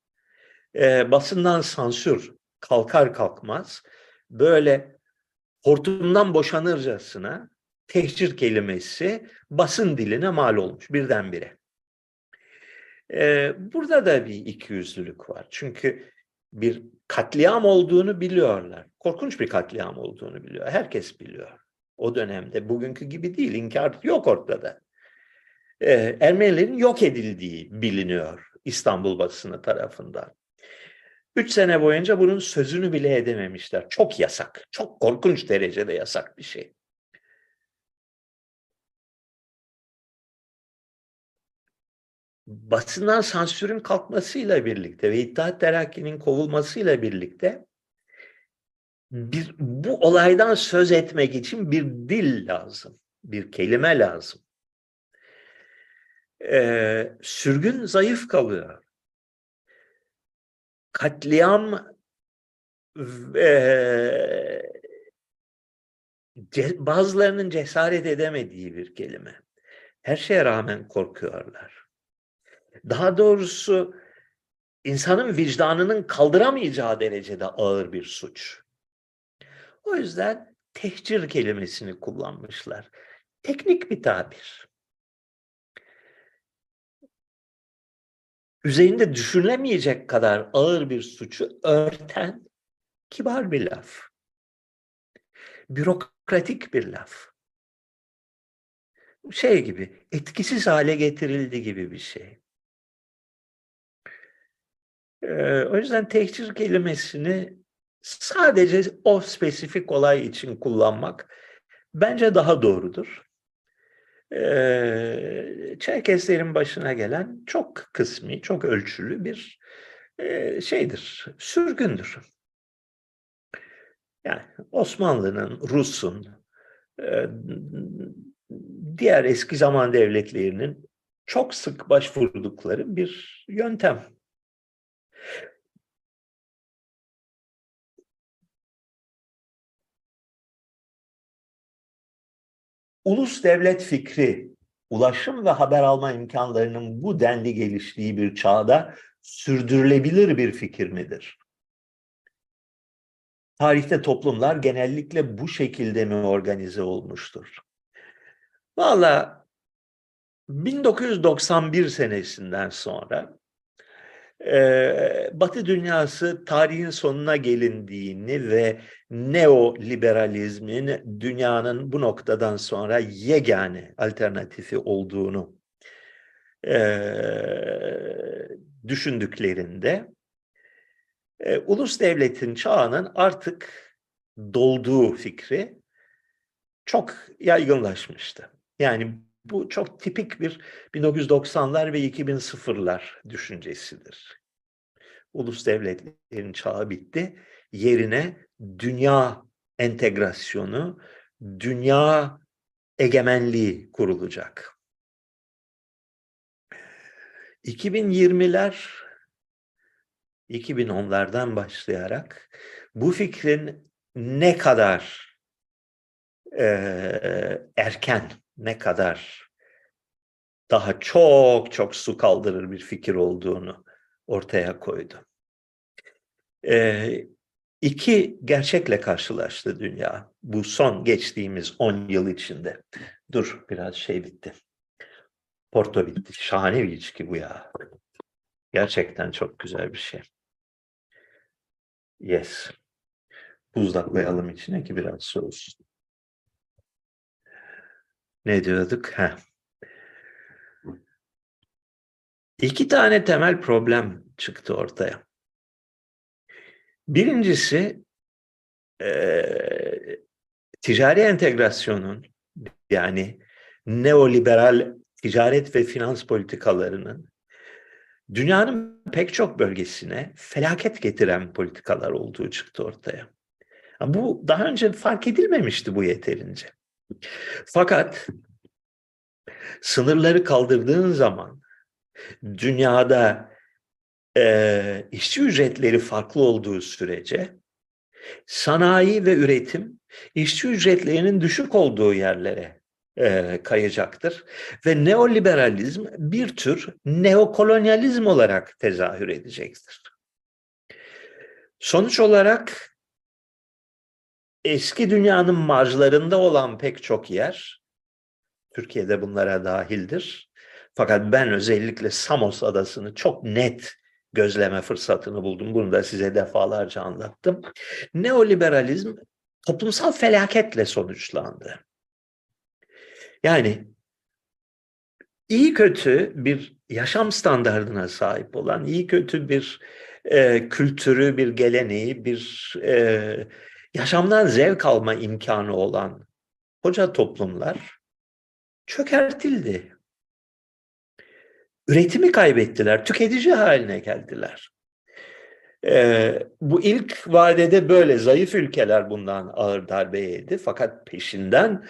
e, basından sansür kalkar kalkmaz böyle hortumdan boşanırcasına tehcir kelimesi basın diline mal olmuş birdenbire. Ee, burada da bir ikiyüzlülük var. Çünkü bir katliam olduğunu biliyorlar. Korkunç bir katliam olduğunu biliyor. Herkes biliyor. O dönemde bugünkü gibi değil. İnkar yok ortada. Ee, Ermenilerin yok edildiği biliniyor İstanbul basını tarafından. Üç sene boyunca bunun sözünü bile edememişler. Çok yasak. Çok korkunç derecede yasak bir şey. basından sansürün kalkmasıyla birlikte ve İttihat Terakki'nin kovulmasıyla birlikte bir, bu olaydan söz etmek için bir dil lazım, bir kelime lazım. Ee, sürgün zayıf kalıyor. Katliam e, bazılarının cesaret edemediği bir kelime. Her şeye rağmen korkuyorlar. Daha doğrusu insanın vicdanının kaldıramayacağı derecede ağır bir suç. O yüzden tehcir kelimesini kullanmışlar. Teknik bir tabir. Üzerinde düşünülemeyecek kadar ağır bir suçu örten kibar bir laf. Bürokratik bir laf. Şey gibi, etkisiz hale getirildi gibi bir şey. Ee, o yüzden tehcir kelimesini sadece o spesifik olay için kullanmak bence daha doğrudur. Ee, Çerkeslerin başına gelen çok kısmi, çok ölçülü bir e, şeydir, sürgündür. Yani Osmanlı'nın, Rus'un, e, diğer eski zaman devletlerinin çok sık başvurdukları bir yöntem. Ulus devlet fikri, ulaşım ve haber alma imkanlarının bu denli geliştiği bir çağda sürdürülebilir bir fikir midir? Tarihte toplumlar genellikle bu şekilde mi organize olmuştur? Valla 1991 senesinden sonra Batı dünyası tarihin sonuna gelindiğini ve neoliberalizmin dünyanın bu noktadan sonra yegane alternatifi olduğunu düşündüklerinde ulus devletin çağının artık dolduğu fikri çok yaygınlaşmıştı. Yani bu çok tipik bir 1990'lar ve 2000'lar düşüncesidir. Ulus devletlerin çağı bitti. Yerine dünya entegrasyonu, dünya egemenliği kurulacak. 2020'ler 2010'lardan başlayarak bu fikrin ne kadar e, erken ne kadar daha çok çok su kaldırır bir fikir olduğunu ortaya koydu. Ee, iki gerçekle karşılaştı dünya bu son geçtiğimiz 10 yıl içinde. Dur biraz şey bitti. Porto bitti. Şahane bir içki bu ya. Gerçekten çok güzel bir şey. Yes. Buzlak koyalım içine ki biraz soğusun. Ne diyorduk? Heh. İki tane temel problem çıktı ortaya. Birincisi e, ticari entegrasyonun yani neoliberal ticaret ve finans politikalarının dünyanın pek çok bölgesine felaket getiren politikalar olduğu çıktı ortaya. Bu daha önce fark edilmemişti bu yeterince. Fakat sınırları kaldırdığın zaman dünyada e, işçi ücretleri farklı olduğu sürece sanayi ve üretim işçi ücretlerinin düşük olduğu yerlere e, kayacaktır. Ve neoliberalizm bir tür neokolonyalizm olarak tezahür edecektir. Sonuç olarak eski dünyanın marjlarında olan pek çok yer, Türkiye'de bunlara dahildir. Fakat ben özellikle Samos adasını çok net gözleme fırsatını buldum. Bunu da size defalarca anlattım. Neoliberalizm toplumsal felaketle sonuçlandı. Yani iyi kötü bir yaşam standardına sahip olan, iyi kötü bir e, kültürü, bir geleneği, bir e, yaşamdan zevk alma imkanı olan koca toplumlar çökertildi. Üretimi kaybettiler, tüketici haline geldiler. Ee, bu ilk vadede böyle zayıf ülkeler bundan ağır darbe yedi. Fakat peşinden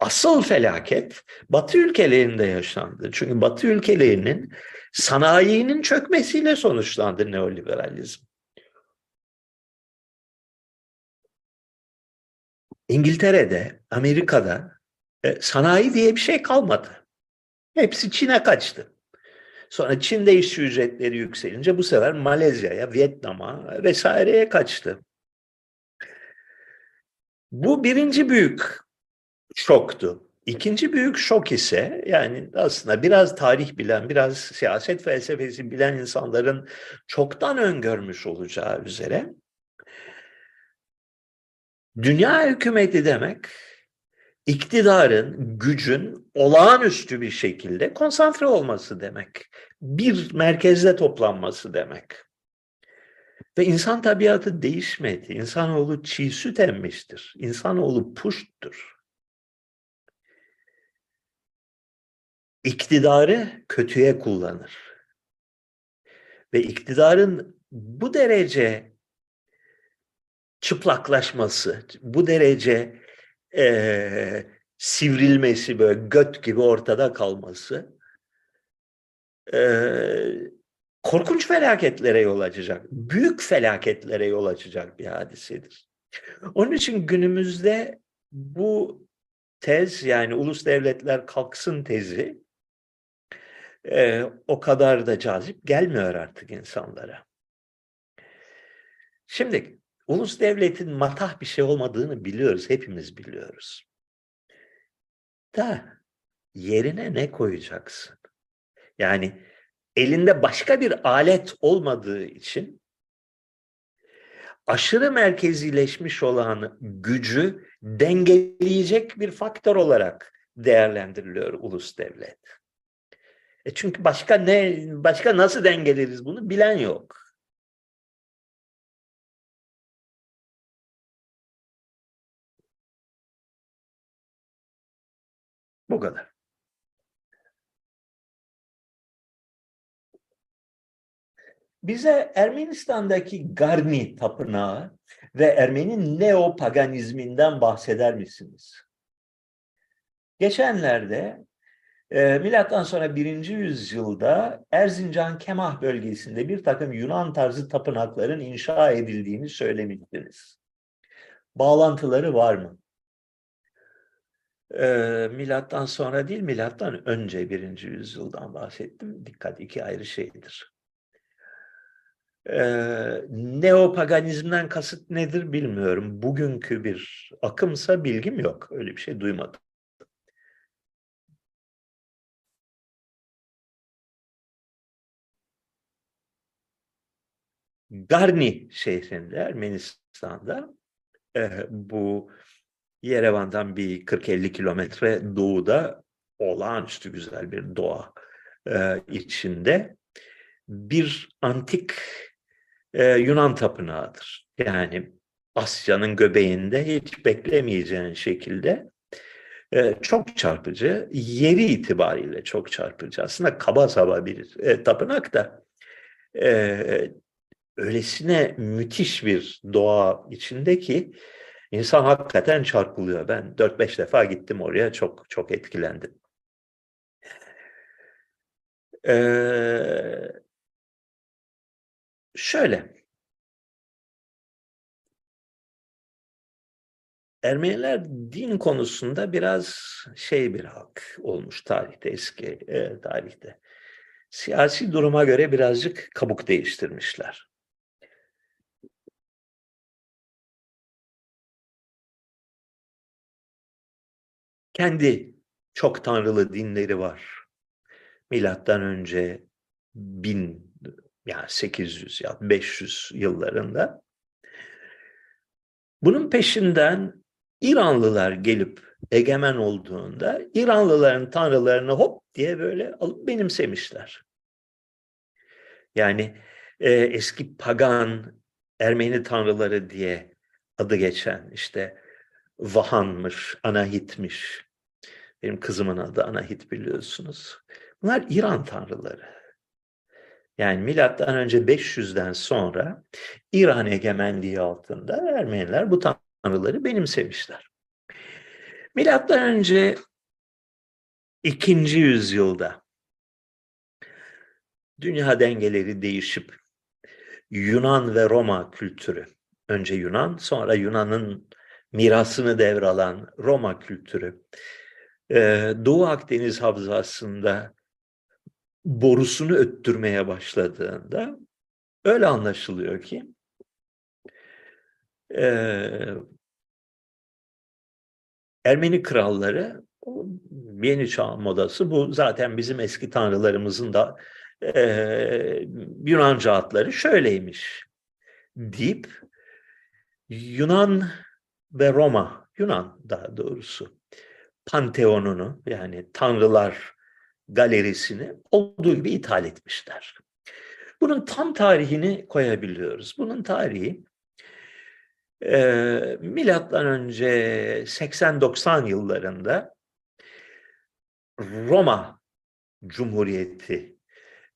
asıl felaket Batı ülkelerinde yaşandı. Çünkü Batı ülkelerinin sanayinin çökmesiyle sonuçlandı neoliberalizm. İngiltere'de, Amerika'da e, sanayi diye bir şey kalmadı. Hepsi Çin'e kaçtı. Sonra Çin'de işçi ücretleri yükselince bu sefer Malezya'ya, Vietnam'a vesaireye kaçtı. Bu birinci büyük şoktu. İkinci büyük şok ise yani aslında biraz tarih bilen, biraz siyaset felsefesi bilen insanların çoktan öngörmüş olacağı üzere dünya hükümeti demek iktidarın, gücün olağanüstü bir şekilde konsantre olması demek. Bir merkezde toplanması demek. Ve insan tabiatı değişmedi. İnsanoğlu çiğ süt emmiştir. İnsanoğlu puşttur. İktidarı kötüye kullanır. Ve iktidarın bu derece çıplaklaşması, bu derece e, sivrilmesi böyle göt gibi ortada kalması e, korkunç felaketlere yol açacak. Büyük felaketlere yol açacak bir hadisedir. Onun için günümüzde bu tez yani ulus devletler kalksın tezi e, o kadar da cazip gelmiyor artık insanlara. Şimdi ulus devletin matah bir şey olmadığını biliyoruz, hepimiz biliyoruz. Da yerine ne koyacaksın? Yani elinde başka bir alet olmadığı için aşırı merkezileşmiş olan gücü dengeleyecek bir faktör olarak değerlendiriliyor ulus devlet. E çünkü başka ne başka nasıl dengeleriz bunu bilen yok. Bu kadar. Bize Ermenistan'daki Garni tapınağı ve Ermeni neopaganizminden bahseder misiniz? Geçenlerde e, milattan sonra 1. yüzyılda Erzincan Kemah bölgesinde bir takım Yunan tarzı tapınakların inşa edildiğini söylemiştiniz. Bağlantıları var mı? E, milattan sonra değil, milattan önce birinci yüzyıldan bahsettim. Dikkat iki ayrı şeydir. E, neopaganizmden kasıt nedir bilmiyorum. Bugünkü bir akımsa bilgim yok. Öyle bir şey duymadım. Garni şehrinde, Ermenistan'da e, bu Yerevan'dan bir 40-50 kilometre doğuda olağanüstü güzel bir doğa e, içinde bir antik e, Yunan tapınağıdır. Yani Asya'nın göbeğinde hiç beklemeyeceğin şekilde e, çok çarpıcı, yeri itibariyle çok çarpıcı. Aslında kaba saba bir e, tapınak da e, öylesine müthiş bir doğa içindeki İnsan hakikaten çarpılıyor. Ben 4-5 defa gittim oraya. Çok çok etkilendim. Ee, şöyle. Ermeniler din konusunda biraz şey bir halk olmuş tarihte, eski e, tarihte. Siyasi duruma göre birazcık kabuk değiştirmişler. Kendi çok tanrılı dinleri var. Milattan önce 1000 yani 800 ya 500 yıllarında. Bunun peşinden İranlılar gelip egemen olduğunda İranlıların tanrılarını hop diye böyle alıp benimsemişler. Yani e, eski pagan Ermeni tanrıları diye adı geçen işte Vahan'mış, Anahit'miş. Benim kızımın adı Anahit biliyorsunuz. Bunlar İran tanrıları. Yani milattan önce 500'den sonra İran egemenliği altında Ermeniler bu tanrıları benimsemişler. Milattan önce ikinci yüzyılda dünya dengeleri değişip Yunan ve Roma kültürü, önce Yunan sonra Yunan'ın mirasını devralan Roma kültürü, Doğu Akdeniz havzasında borusunu öttürmeye başladığında öyle anlaşılıyor ki Ermeni kralları yeni çağ modası bu zaten bizim eski tanrılarımızın da Yunanca adları şöyleymiş deyip Yunan ve Roma, Yunan daha doğrusu panteonunu yani tanrılar galerisini olduğu gibi ithal etmişler. Bunun tam tarihini koyabiliyoruz. Bunun tarihi e, milattan önce 80-90 yıllarında Roma Cumhuriyeti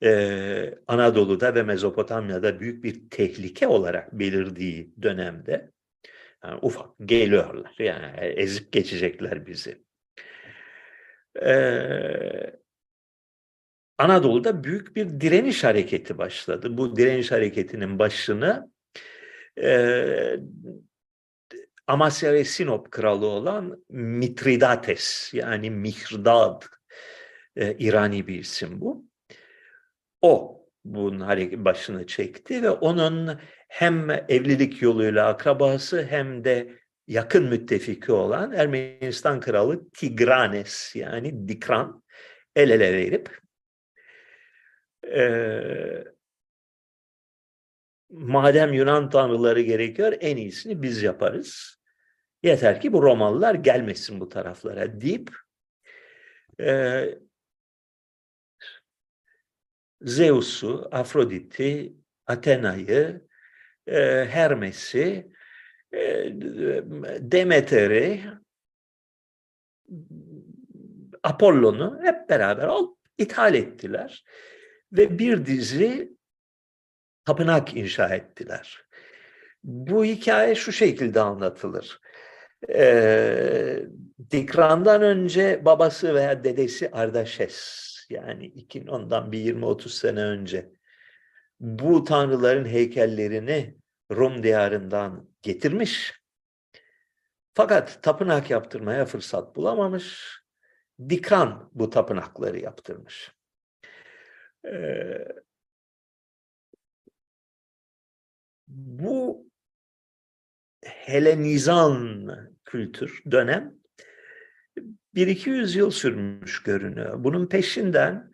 e, Anadolu'da ve Mezopotamya'da büyük bir tehlike olarak belirdiği dönemde yani ufak geliyorlar yani ezip geçecekler bizi. Ee, Anadolu'da büyük bir direniş hareketi başladı. Bu direniş hareketinin başını e, Amasya ve Sinop kralı olan Mitridates yani Mihrdad e, İrani bir isim bu. O bunun başını çekti ve onun hem evlilik yoluyla akrabası hem de yakın müttefiki olan Ermenistan kralı Tigranes yani Dikran el ele verip e, madem Yunan tanrıları gerekiyor en iyisini biz yaparız. Yeter ki bu Romalılar gelmesin bu taraflara deyip e, Zeus'u, Afrodit'i, Athena'yı, e, Hermes'i, Demeter'i, Apollon'u hep beraber alıp ithal ettiler ve bir dizi tapınak inşa ettiler. Bu hikaye şu şekilde anlatılır. Ee, Dikran'dan önce babası veya dedesi Ardaşes yani iki, ondan bir 20-30 sene önce bu tanrıların heykellerini Rum diyarından getirmiş. Fakat tapınak yaptırmaya fırsat bulamamış. Dikran bu tapınakları yaptırmış. Ee, bu Helenizan kültür dönem bir iki yüzyıl sürmüş görünüyor. Bunun peşinden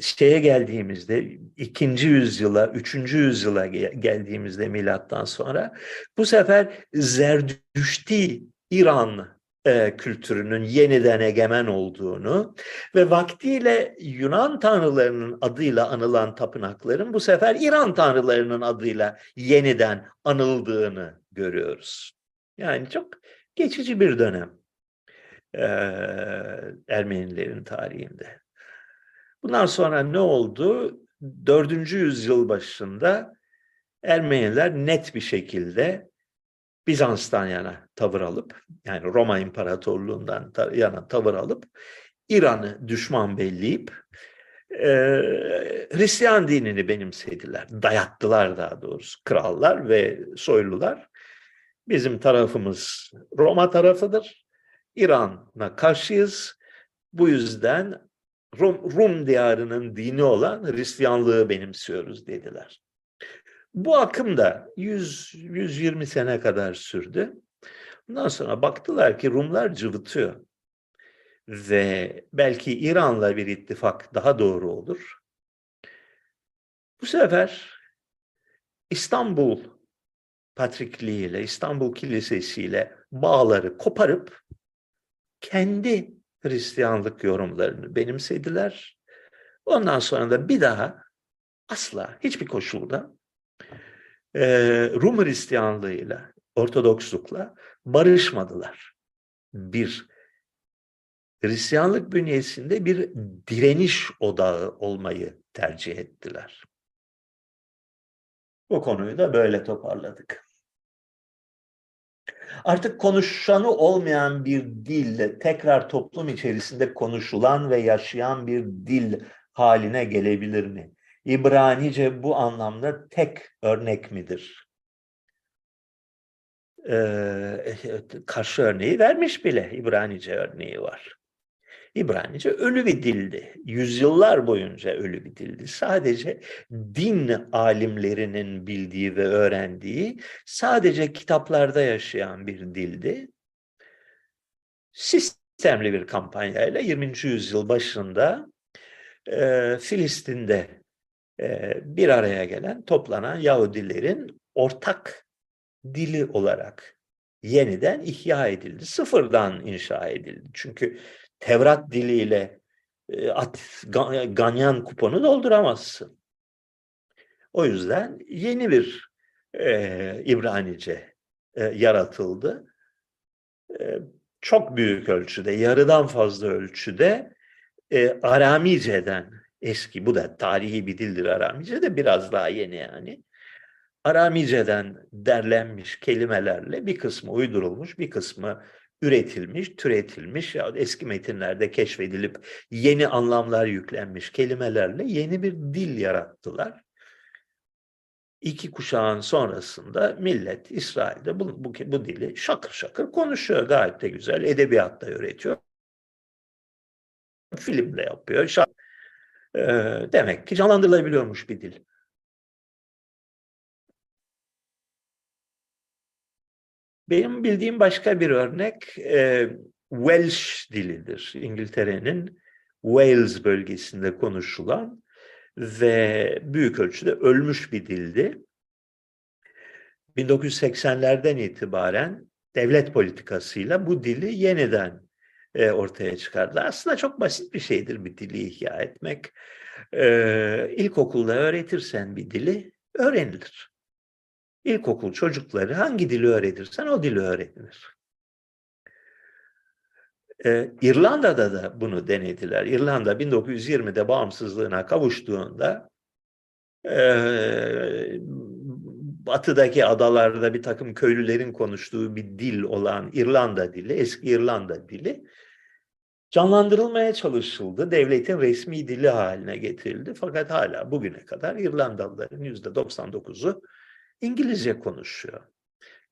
şeye geldiğimizde ikinci yüzyıla, üçüncü yüzyıla geldiğimizde milattan sonra bu sefer Zerdüşti İran e, kültürünün yeniden egemen olduğunu ve vaktiyle Yunan tanrılarının adıyla anılan tapınakların bu sefer İran tanrılarının adıyla yeniden anıldığını görüyoruz. Yani çok geçici bir dönem e, Ermenilerin tarihinde. Bundan sonra ne oldu? Dördüncü yüzyıl başında Ermeniler net bir şekilde Bizans'tan yana tavır alıp yani Roma İmparatorluğundan yana tavır alıp İran'ı düşman belleyip e, Hristiyan dinini benimsediler. Dayattılar daha doğrusu krallar ve soylular. Bizim tarafımız Roma tarafıdır. İran'a karşıyız. Bu yüzden Rum, Rum diyarının dini olan Hristiyanlığı benimsiyoruz dediler. Bu akım da 100-120 sene kadar sürdü. Ondan sonra baktılar ki Rumlar cıvıtıyor. Ve belki İran'la bir ittifak daha doğru olur. Bu sefer İstanbul Patrikliği ile İstanbul Kilisesi ile bağları koparıp kendi Hristiyanlık yorumlarını benimsediler. Ondan sonra da bir daha asla hiçbir koşulda e, Rum Hristiyanlığıyla, Ortodokslukla barışmadılar. Bir Hristiyanlık bünyesinde bir direniş odağı olmayı tercih ettiler. Bu konuyu da böyle toparladık. Artık konuşanı olmayan bir dille tekrar toplum içerisinde konuşulan ve yaşayan bir dil haline gelebilir mi? İbranice bu anlamda tek örnek midir? Ee, karşı örneği vermiş bile İbranice örneği var. İbranice ölü bir dildi. Yüzyıllar boyunca ölü bir dildi. Sadece din alimlerinin bildiği ve öğrendiği, sadece kitaplarda yaşayan bir dildi. Sistemli bir kampanyayla 20. yüzyıl başında e, Filistin'de e, bir araya gelen, toplanan Yahudilerin ortak dili olarak yeniden ihya edildi. Sıfırdan inşa edildi. Çünkü Tevrat diliyle e, ganyan kuponu dolduramazsın. O yüzden yeni bir e, İbranice e, yaratıldı. E, çok büyük ölçüde, yarıdan fazla ölçüde e, Aramice'den eski, bu da tarihi bir dildir Aramice de biraz daha yeni yani. Aramice'den derlenmiş kelimelerle bir kısmı uydurulmuş, bir kısmı üretilmiş, türetilmiş ya eski metinlerde keşfedilip yeni anlamlar yüklenmiş kelimelerle yeni bir dil yarattılar. İki kuşağın sonrasında millet İsrail'de bu, bu, bu dili şakır şakır konuşuyor. Gayet de güzel. Edebiyatta öğretiyor. Filmle yapıyor. Şak ee, demek ki canlandırılabiliyormuş bir dil. Benim bildiğim başka bir örnek e, Welsh dilidir. İngiltere'nin Wales bölgesinde konuşulan ve büyük ölçüde ölmüş bir dildi. 1980'lerden itibaren devlet politikasıyla bu dili yeniden e, ortaya çıkardı. Aslında çok basit bir şeydir bir dili ihya etmek. E, ilkokulda öğretirsen bir dili öğrenilir. İlkokul çocukları hangi dili öğretirsen o dili öğrenir. Ee, İrlanda'da da bunu denediler. İrlanda 1920'de bağımsızlığına kavuştuğunda e, batıdaki adalarda bir takım köylülerin konuştuğu bir dil olan İrlanda dili, eski İrlanda dili canlandırılmaya çalışıldı. Devletin resmi dili haline getirildi. Fakat hala bugüne kadar İrlandalıların %99'u İngilizce konuşuyor.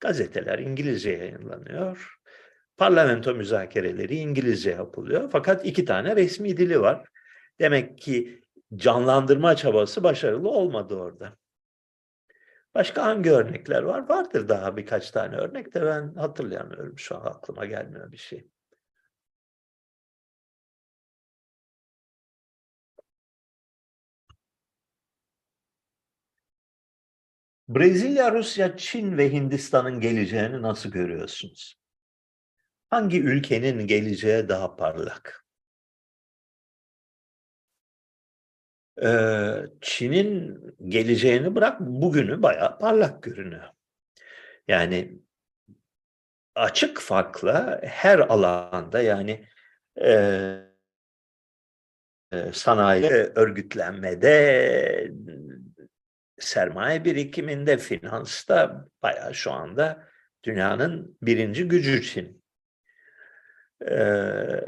Gazeteler İngilizce yayınlanıyor. Parlamento müzakereleri İngilizce yapılıyor. Fakat iki tane resmi dili var. Demek ki canlandırma çabası başarılı olmadı orada. Başka hangi örnekler var? Vardır daha birkaç tane örnek de ben hatırlayamıyorum. Şu an aklıma gelmiyor bir şey. Brezilya, Rusya, Çin ve Hindistan'ın geleceğini nasıl görüyorsunuz? Hangi ülkenin geleceği daha parlak? Ee, Çin'in geleceğini bırak bugünü bayağı parlak görünüyor. Yani açık farkla her alanda yani e, e sanayi örgütlenmede sermaye birikiminde, finansta bayağı şu anda Dünyanın birinci gücü Çin. Ee,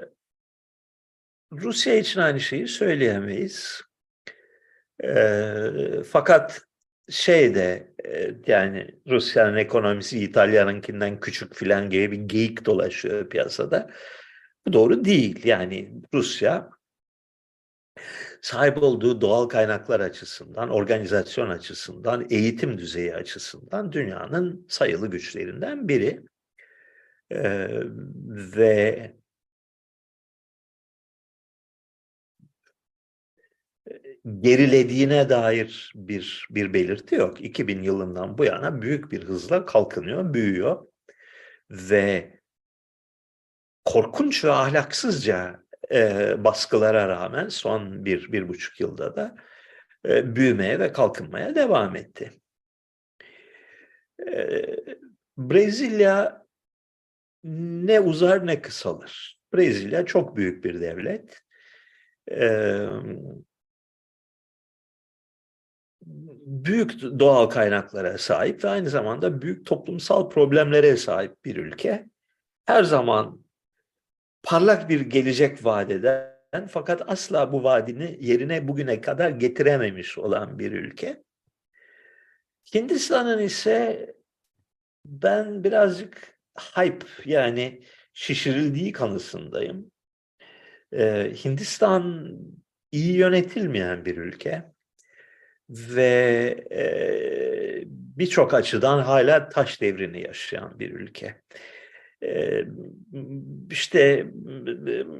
Rusya için aynı şeyi söyleyemeyiz. Ee, fakat şey de e, yani Rusya'nın ekonomisi İtalya'nınkinden küçük filan gibi bir geyik dolaşıyor piyasada. Bu doğru değil. Yani Rusya sahip olduğu doğal kaynaklar açısından, organizasyon açısından, eğitim düzeyi açısından dünyanın sayılı güçlerinden biri. Ee, ve gerilediğine dair bir bir belirti yok. 2000 yılından bu yana büyük bir hızla kalkınıyor, büyüyor ve korkunç ve ahlaksızca e, baskılara rağmen son bir, bir buçuk yılda da e, büyümeye ve kalkınmaya devam etti. E, Brezilya ne uzar ne kısalır. Brezilya çok büyük bir devlet. E, büyük doğal kaynaklara sahip ve aynı zamanda büyük toplumsal problemlere sahip bir ülke. Her zaman parlak bir gelecek vaat eden fakat asla bu vaadini yerine bugüne kadar getirememiş olan bir ülke. Hindistan'ın ise ben birazcık hype yani şişirildiği kanısındayım. Ee, Hindistan iyi yönetilmeyen bir ülke ve e, birçok açıdan hala taş devrini yaşayan bir ülke işte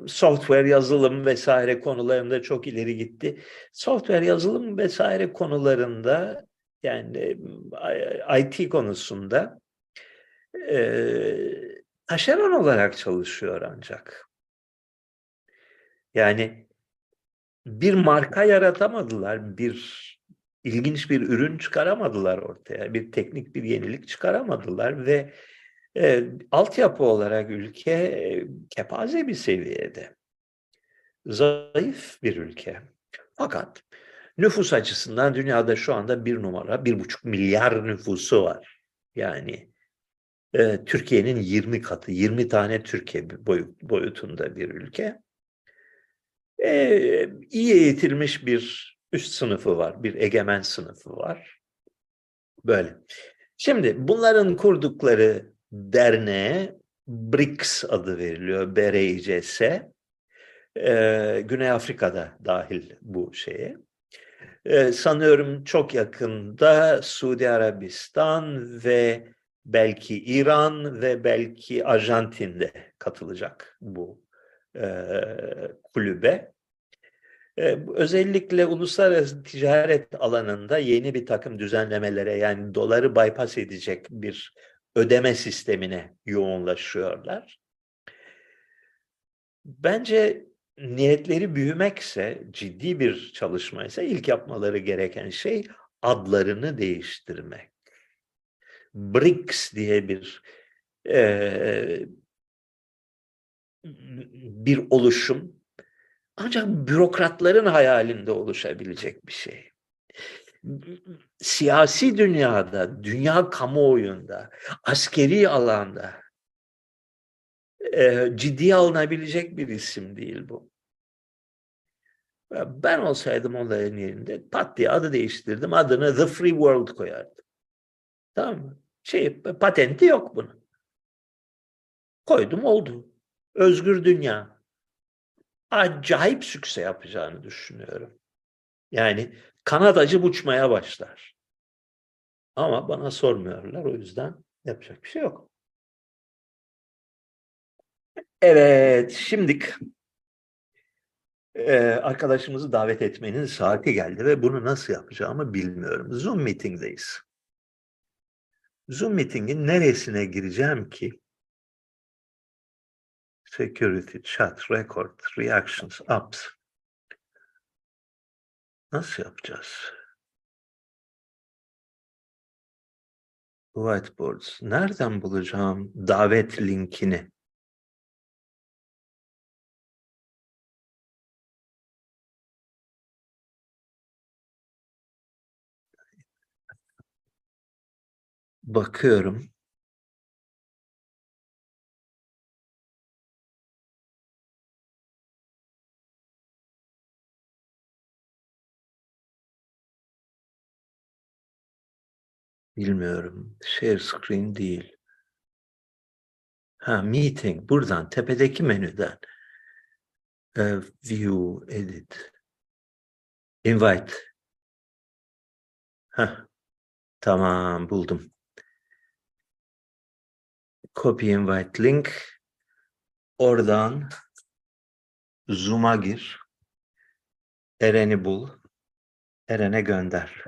software yazılım vesaire konularında çok ileri gitti. Software yazılım vesaire konularında yani IT konusunda taşeron olarak çalışıyor ancak. Yani bir marka yaratamadılar, bir ilginç bir ürün çıkaramadılar ortaya, bir teknik bir yenilik çıkaramadılar ve e, altyapı olarak ülke kepaze bir seviyede. Zayıf bir ülke. Fakat nüfus açısından dünyada şu anda bir numara, bir buçuk milyar nüfusu var. Yani e, Türkiye'nin 20 katı, 20 tane Türkiye boyut, boyutunda bir ülke. E, iyi eğitilmiş bir üst sınıfı var, bir egemen sınıfı var. Böyle. Şimdi bunların kurdukları derneğe BRICS adı veriliyor. BRICS. Ee, Güney Afrika'da dahil bu şeye. Ee, sanıyorum çok yakında Suudi Arabistan ve belki İran ve belki Arjantin'de katılacak bu e, kulübe. E, özellikle uluslararası ticaret alanında yeni bir takım düzenlemelere yani doları bypass edecek bir ödeme sistemine yoğunlaşıyorlar. Bence niyetleri büyümekse, ciddi bir çalışmaysa ilk yapmaları gereken şey adlarını değiştirmek. BRICS diye bir e, bir oluşum ancak bürokratların hayalinde oluşabilecek bir şey siyasi dünyada, dünya kamuoyunda, askeri alanda e, ciddiye alınabilecek bir isim değil bu. Ben olsaydım onların yerinde pat diye adı değiştirdim. Adını The Free World koyardım. Tamam mı? Şey, patenti yok bunun. Koydum oldu. Özgür dünya. Acayip sükse yapacağını düşünüyorum. Yani kanadacı uçmaya başlar. Ama bana sormuyorlar o yüzden yapacak bir şey yok. Evet, şimdik e, arkadaşımızı davet etmenin saati geldi ve bunu nasıl yapacağımı bilmiyorum. Zoom meeting'deyiz. Zoom meeting'in neresine gireceğim ki? Security, chat, record, reactions, apps. Nasıl yapacağız? Whiteboards. Nereden bulacağım davet linkini? Bakıyorum. Bilmiyorum. Share screen değil. Ha, meeting. Buradan, tepedeki menüden. Ee, view, edit. Invite. Ha, tamam buldum. Copy invite link. Oradan Zoom'a gir. Eren'i bul. Eren'e gönder.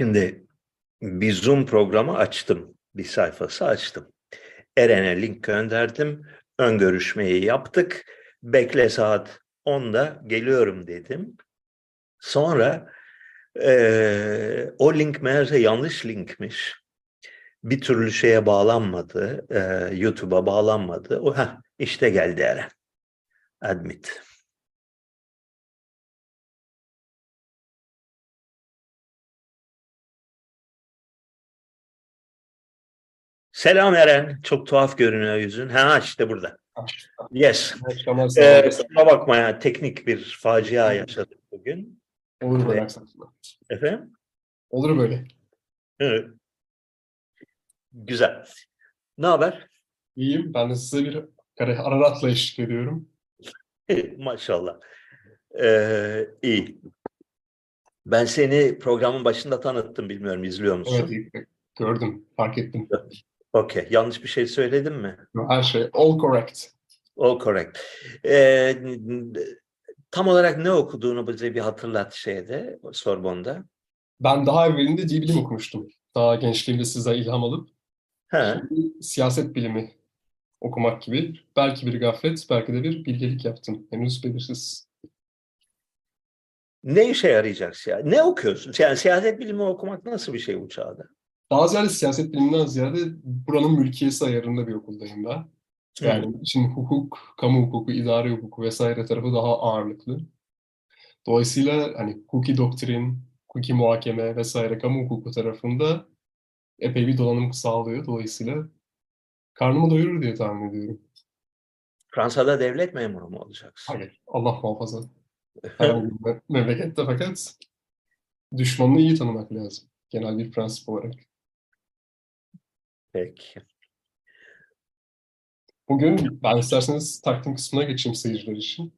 Şimdi bir Zoom programı açtım. Bir sayfası açtım. Eren'e link gönderdim. Ön görüşmeyi yaptık. Bekle saat 10'da geliyorum dedim. Sonra eee, o link meğerse yanlış linkmiş. Bir türlü şeye bağlanmadı. eee, YouTube'a bağlanmadı. O, heh, işte geldi Eren. Admit. Selam Eren. Çok tuhaf görünüyor yüzün. Ha işte burada. Yes. Ee, kusura bakma ya teknik bir facia yaşadık bugün. Olur böyle aksaklıklar. Efendim? Olur böyle. Evet. Güzel. Ne haber? İyiyim. Ben de size bir Ararat'la eşlik ediyorum. Maşallah. Ee, iyi. Ben seni programın başında tanıttım bilmiyorum izliyor musun? Evet, gördüm. Fark ettim. Okey. Yanlış bir şey söyledim mi? Her şey all correct. All correct. Ee, tam olarak ne okuduğunu bize bir hatırlat şeyde, Sorbon'da. Ben daha evvelinde dil bilim okumuştum. Daha gençliğimde size ilham alıp şimdi siyaset bilimi okumak gibi. Belki bir gaflet, belki de bir bilgelik yaptım. Henüz belirsiz. ne işe yarayacak siyaset? Ne okuyorsun? Yani siyaset bilimi okumak nasıl bir şey bu çağda? Daha ziyade siyaset biliminden ziyade buranın mülkiyesi ayarında bir okuldayım ben. Yani için hukuk, kamu hukuku, idari hukuku vesaire tarafı daha ağırlıklı. Dolayısıyla hani hukuki doktrin, hukuki muhakeme vesaire kamu hukuku tarafında epey bir dolanım sağlıyor. Dolayısıyla karnımı doyurur diye tahmin ediyorum. Fransa'da devlet memuru mu olacaksın? Hayır, Allah muhafaza. Herhangi bir me- memlekette fakat düşmanını iyi tanımak lazım. Genel bir prensip olarak. Peki. Bugün ben isterseniz takdim kısmına geçeyim seyirciler için.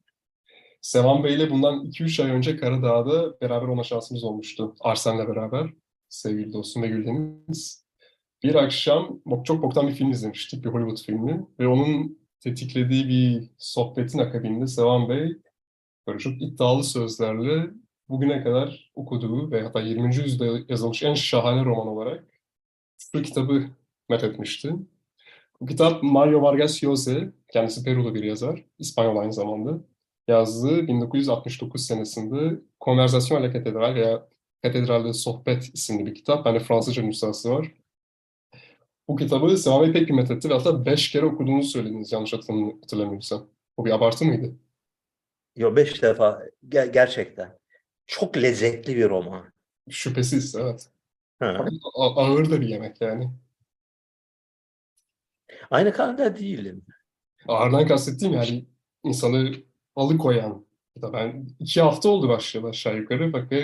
Sevan Bey ile bundan 2-3 ay önce Karadağ'da beraber olma şansımız olmuştu. Arsen'le beraber. Sevgili dostum ve Güldeniz. Bir akşam çok boktan bir film izlemiştik. Bir Hollywood filmi. Ve onun tetiklediği bir sohbetin akabinde Sevan Bey böyle çok iddialı sözlerle bugüne kadar okuduğu ve hatta 20. yüzyılda yazılmış en şahane roman olarak şu kitabı methetmişti. Bu kitap Mario Vargas Llosa, kendisi Perulu bir yazar, İspanyol aynı zamanda, yazdığı 1969 senesinde Conversación a la Catedral veya Katedralde Sohbet isimli bir kitap. Yani Fransızca nüshası var. Bu kitabı Sevan Bey pek kıymet etti ve hatta beş kere okuduğunuzu söylediniz yanlış hatırlam- hatırlamıyorsam. Bu bir abartı mıydı? Yo beş defa Ger- gerçekten. Çok lezzetli bir roman. Şüphesiz, evet. Ha. Ağır da bir yemek yani. Aynı kanda değilim. Ağırdan kastettiğim yani insanı alıkoyan. Ben iki hafta oldu başlayalı aşağı yukarı. Fakat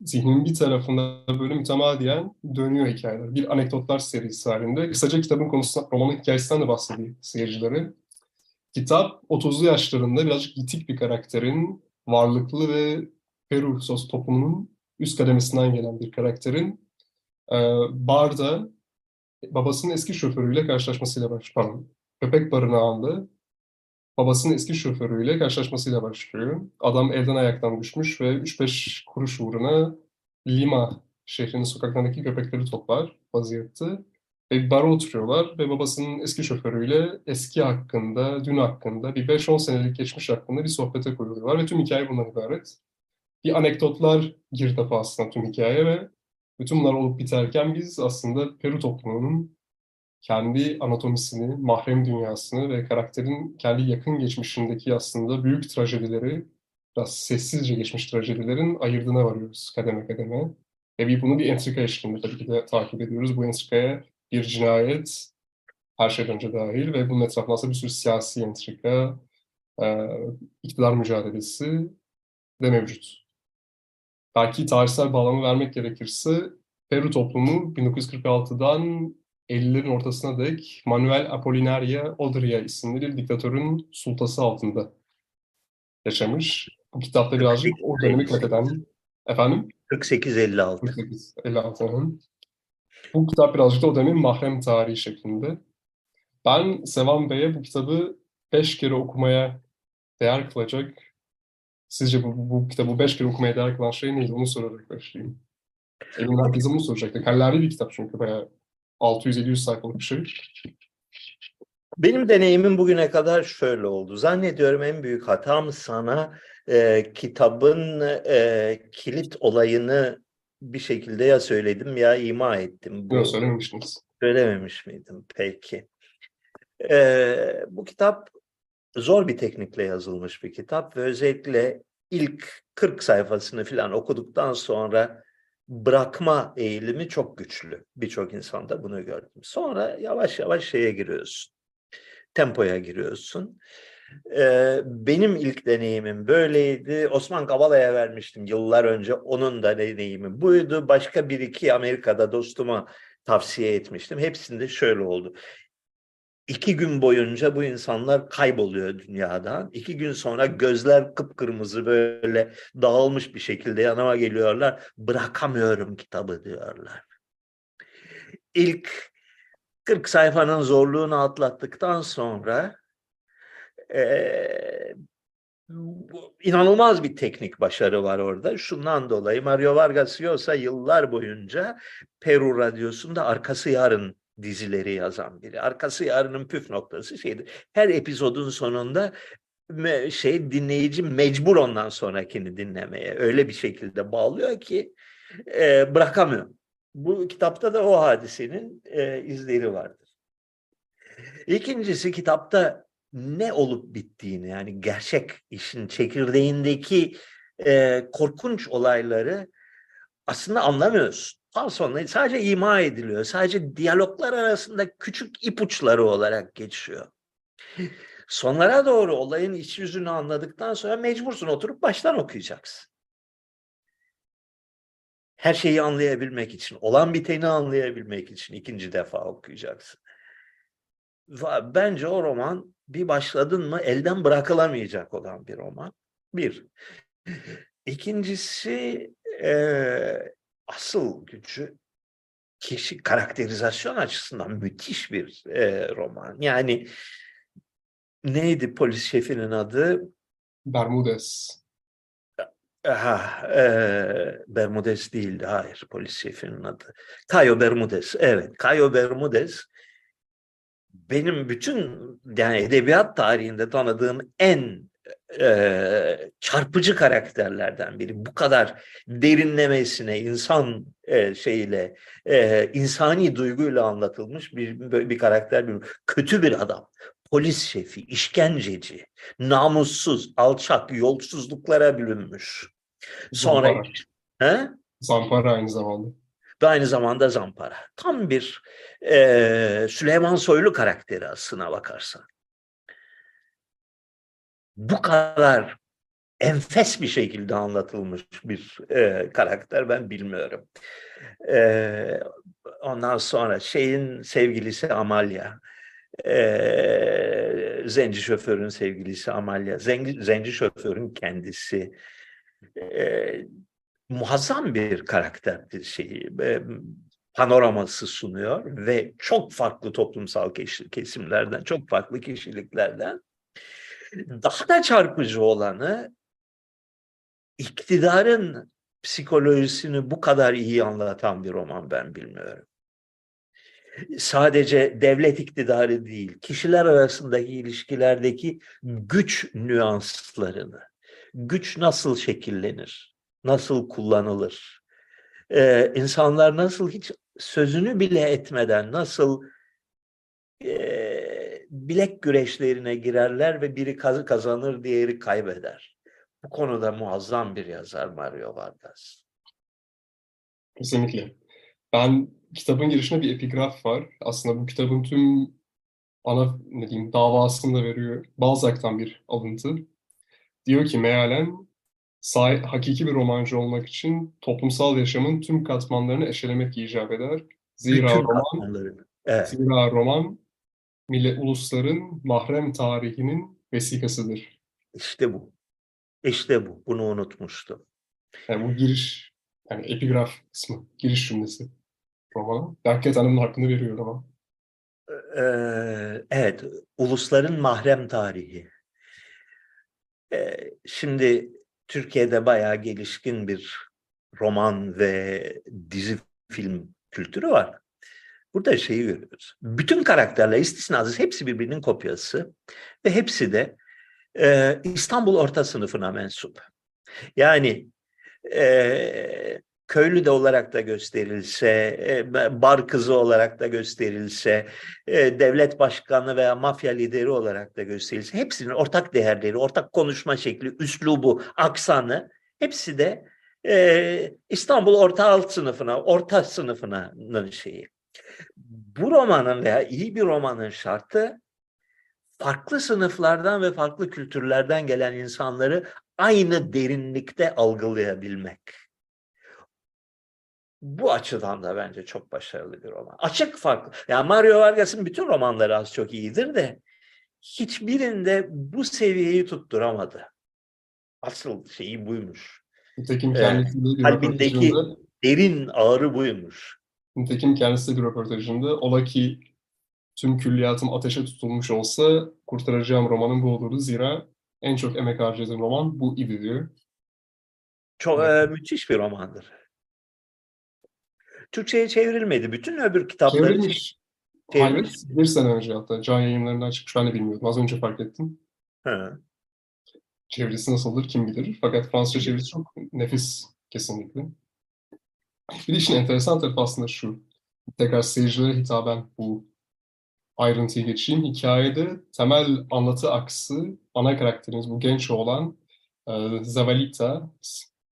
zihnimin bir tarafında böyle mütemadiyen dönüyor hikayeler. Bir anekdotlar serisi halinde. Kısaca kitabın konusu, romanın hikayesinden de bahsedeyim seyircilere. Kitap 30'lu yaşlarında birazcık yitik bir karakterin varlıklı ve Peru sos toplumunun üst kademesinden gelen bir karakterin barda babasının eski şoförüyle karşılaşmasıyla. Pardon, köpek barınağında babasının eski şoförüyle karşılaşmasıyla başlıyor. Adam elden ayaktan düşmüş ve 3-5 kuruş uğruna Lima şehrinin sokaklarındaki köpekleri toplar vaziyette. Ve bir bara oturuyorlar ve babasının eski şoförüyle eski hakkında, dün hakkında, bir 5-10 senelik geçmiş hakkında bir sohbete koyuluyorlar ve tüm hikaye bundan ibaret. Bir anekdotlar girdabı aslında tüm hikaye ve Bütün bunlar olup biterken biz aslında Peru toplumunun kendi anatomisini, mahrem dünyasını ve karakterin kendi yakın geçmişindeki aslında büyük trajedileri, biraz sessizce geçmiş trajedilerin ayırdığına varıyoruz kademe kademe. Ve bunu bir entrika eşliğinde tabii ki de takip ediyoruz. Bu entrikaya bir cinayet her şeyden önce dahil ve bunun etrafında aslında bir sürü siyasi entrika, iktidar mücadelesi de mevcut. Belki tarihsel bağlamı vermek gerekirse Peru toplumu 1946'dan 50'lerin ortasına dek Manuel Apolinario Odria isimli bir diktatörün sultası altında yaşamış. Bu kitapta birazcık o dönemi kateden efendim 48-56. 48, 56. hı. Bu kitap birazcık da o dönemin mahrem tarihi şeklinde. Ben Sevan Bey'e bu kitabı beş kere okumaya değer kılacak. Sizce bu, bu kitabı beş kere okumaya değer kılan şey neydi? Onu sorarak başlayayım. Eminim herkes bunu soracaktı. Kallavi bir kitap çünkü bayağı 600-700 sayfalık bir şey. Benim deneyimim bugüne kadar şöyle oldu. Zannediyorum en büyük hatam sana e, kitabın e, kilit olayını bir şekilde ya söyledim ya ima ettim. Bu, Yok söylememiştiniz. Söylememiş miydim? Peki. E, bu kitap zor bir teknikle yazılmış bir kitap ve özellikle ilk 40 sayfasını falan okuduktan sonra bırakma eğilimi çok güçlü. Birçok insanda bunu gördüm. Sonra yavaş yavaş şeye giriyorsun. Tempoya giriyorsun. Ee, benim ilk deneyimim böyleydi. Osman Kavala'ya vermiştim yıllar önce. Onun da deneyimi buydu. Başka bir iki Amerika'da dostuma tavsiye etmiştim. Hepsinde şöyle oldu. İki gün boyunca bu insanlar kayboluyor dünyadan. İki gün sonra gözler kıpkırmızı böyle dağılmış bir şekilde yanıma geliyorlar. Bırakamıyorum kitabı diyorlar. İlk 40 sayfanın zorluğunu atlattıktan sonra e, inanılmaz bir teknik başarı var orada. Şundan dolayı Mario Vargas Llosa yıllar boyunca Peru Radyosu'nda Arkası Yarın dizileri yazan biri. Arkası Yarın'ın püf noktası şeydir. Her epizodun sonunda şey dinleyici mecbur ondan sonrakini dinlemeye öyle bir şekilde bağlıyor ki e, bırakamıyor. Bu kitapta da o hadisenin e, izleri vardır. İkincisi kitapta ne olup bittiğini yani gerçek işin çekirdeğindeki e, korkunç olayları aslında anlamıyorsun. Daha sonra sadece ima ediliyor. Sadece diyaloglar arasında küçük ipuçları olarak geçiyor. Sonlara doğru olayın iç yüzünü anladıktan sonra mecbursun oturup baştan okuyacaksın. Her şeyi anlayabilmek için, olan biteni anlayabilmek için ikinci defa okuyacaksın. Bence o roman bir başladın mı elden bırakılamayacak olan bir roman. Bir. İkincisi asıl gücü kişi karakterizasyon açısından müthiş bir e, roman. Yani neydi polis şefinin adı? Bermudez. Aha, e, Bermudez değildi. Hayır, polis şefinin adı. Cayo Bermudez. Evet, Cayo Bermudez benim bütün yani edebiyat tarihinde tanıdığım en e, çarpıcı karakterlerden biri. Bu kadar derinlemesine insan e, şeyle e, insani duyguyla anlatılmış bir bir karakter bir kötü bir adam. Polis şefi, işkenceci, namussuz, alçak, yolsuzluklara bürünmüş. Sonra Zampara. he? Zampara aynı zamanda. ve aynı zamanda zampara. Tam bir e, Süleyman Soylu karakteri aslına bakarsan. Bu kadar enfes bir şekilde anlatılmış bir e, karakter ben bilmiyorum. E, ondan sonra şeyin sevgilisi Amalya. E, zenci şoförün sevgilisi Amalya. Zenci, zenci şoförün kendisi. E, muazzam bir karakter şeyi e, panoraması sunuyor ve çok farklı toplumsal kesimlerden, çok farklı kişiliklerden daha da çarpıcı olanı iktidarın psikolojisini bu kadar iyi anlatan bir roman ben bilmiyorum. Sadece devlet iktidarı değil, kişiler arasındaki ilişkilerdeki güç nüanslarını, güç nasıl şekillenir, nasıl kullanılır, Ee, insanlar nasıl hiç sözünü bile etmeden nasıl e, bilek güreşlerine girerler ve biri kaz- kazanır, diğeri kaybeder. Bu konuda muazzam bir yazar Mario Vargas. Kesinlikle. Ben kitabın girişinde bir epigraf var. Aslında bu kitabın tüm ana ne diyeyim davasını da veriyor. Balzac'tan bir alıntı. Diyor ki mealen sahi- hakiki bir romancı olmak için toplumsal yaşamın tüm katmanlarını eşelemek icap eder. Zira Bütün roman. Evet. Zira roman millet ulusların mahrem tarihinin vesikasıdır. İşte bu. İşte bu. Bunu unutmuştum. Yani bu giriş, yani epigraf kısmı, giriş cümlesi romana. Hakikaten bunun hakkını veriyor roman. Ee, evet, ulusların mahrem tarihi. Ee, şimdi Türkiye'de bayağı gelişkin bir roman ve dizi film kültürü var. Burada şeyi görüyoruz. Bütün karakterler istisnasız hepsi birbirinin kopyası ve hepsi de e, İstanbul orta sınıfına mensup. Yani e, köylü de olarak da gösterilse, e, bar kızı olarak da gösterilse, e, devlet başkanı veya mafya lideri olarak da gösterilse hepsinin ortak değerleri, ortak konuşma şekli, üslubu, aksanı hepsi de e, İstanbul orta alt sınıfına, orta sınıfının şeyi. Bu romanın veya iyi bir romanın şartı farklı sınıflardan ve farklı kültürlerden gelen insanları aynı derinlikte algılayabilmek. Bu açıdan da bence çok başarılı bir roman. Açık farklı. Yani Mario Vargas'ın bütün romanları az çok iyidir de hiçbirinde bu seviyeyi tutturamadı. Asıl şeyi buymuş. Nitekim kendisi bir Kalbindeki- Derin ağrı buymuş. Nitekim kendisi bir röportajında ola ki tüm külliyatım ateşe tutulmuş olsa kurtaracağım romanın bu olurdu. Zira en çok emek harcadığım roman bu idi diyor. Çok Evet. e, müthiş bir romandır. Türkçe'ye çevrilmedi. Bütün öbür kitapları Çevrilmiş. Çevrilmiş. Hayır, bir sene önce hatta. Can yayınlarından çıkmış. Ben de bilmiyordum. Az önce fark ettim. Hı. Çevirisi nasıldır kim bilir. Fakat Fransızca çevirisi çok nefis kesinlikle. Bir işin enteresan tarafı aslında şu. Tekrar seyircilere hitaben bu ayrıntıyı geçeyim. Hikayede temel anlatı aksı ana karakterimiz bu genç oğlan e, Zavalita,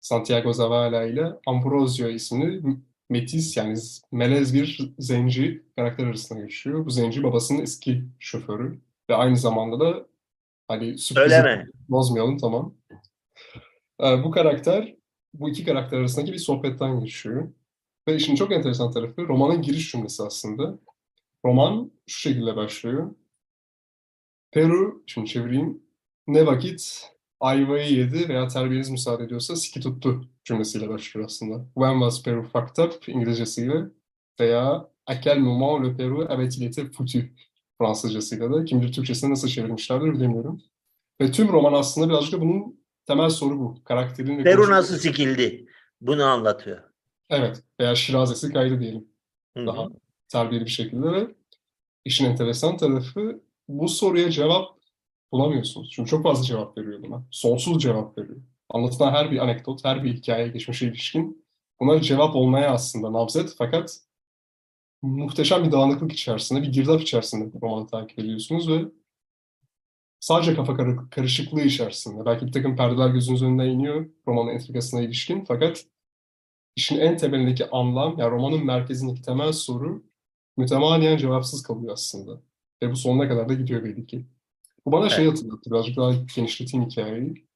Santiago Zavala ile Ambrosio isimli metis yani melez bir zenci karakter arasında geçiyor. Bu zenci babasının eski şoförü ve aynı zamanda da hani sürprizi bozmayalım tamam. Ee, bu karakter bu iki karakter arasındaki bir sohbetten geçiyor. Ve işin çok enteresan tarafı romanın giriş cümlesi aslında. Roman şu şekilde başlıyor. Peru, şimdi çevireyim. Ne vakit ayvayı yedi veya terbiyeniz müsaade ediyorsa siki tuttu cümlesiyle başlıyor aslında. When was Peru fucked up İngilizcesiyle veya à quel moment le Peru avait-il été foutu Fransızcasıyla da. Kim bilir Türkçesine nasıl çevirmişlerdir bilemiyorum. Ve tüm roman aslında birazcık da bunun temel soru bu. Karakterin ve Peru nasıl sikildi? Bunu anlatıyor. Evet. Veya Şirazesi kaydı diyelim. Hı hı. Daha terbiyeli bir şekilde ve işin enteresan tarafı bu soruya cevap bulamıyorsunuz. Çünkü çok fazla cevap veriyor buna. Sonsuz cevap veriyor. Anlatılan her bir anekdot, her bir hikaye, geçmişe ilişkin bunlar cevap olmaya aslında nabzet fakat muhteşem bir dağınıklık içerisinde, bir girdap içerisinde romanı takip ediyorsunuz ve sadece kafa karı- karışıklığı içerisinde. Belki bir takım perdeler gözünüz önüne iniyor romanın entrikasına ilişkin fakat işin en temelindeki anlam, yani romanın merkezindeki temel soru mütemadiyen cevapsız kalıyor aslında. Ve bu sonuna kadar da gidiyor belli ki. Bu bana şey hatırlattı, birazcık daha genişleteyim hikayeyi.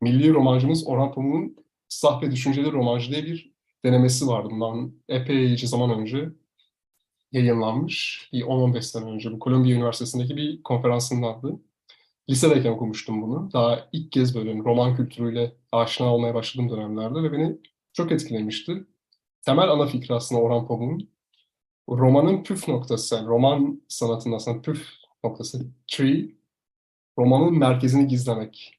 Milli romancımız Orhan Pamuk'un Sah ve Düşünceli Romancı diye bir denemesi vardı. Bundan epeyce zaman önce yayınlanmış. Bir 10-15 sene önce. Bu Kolombiya Üniversitesi'ndeki bir konferansındandı. Lisedeyken okumuştum bunu. Daha ilk kez böyle roman kültürüyle aşina olmaya başladığım dönemlerde ve beni çok etkilemişti. Temel ana fikri aslında Orhan Pamuk'un romanın püf noktası, yani roman sanatının aslında püf noktası, tree, romanın merkezini gizlemek.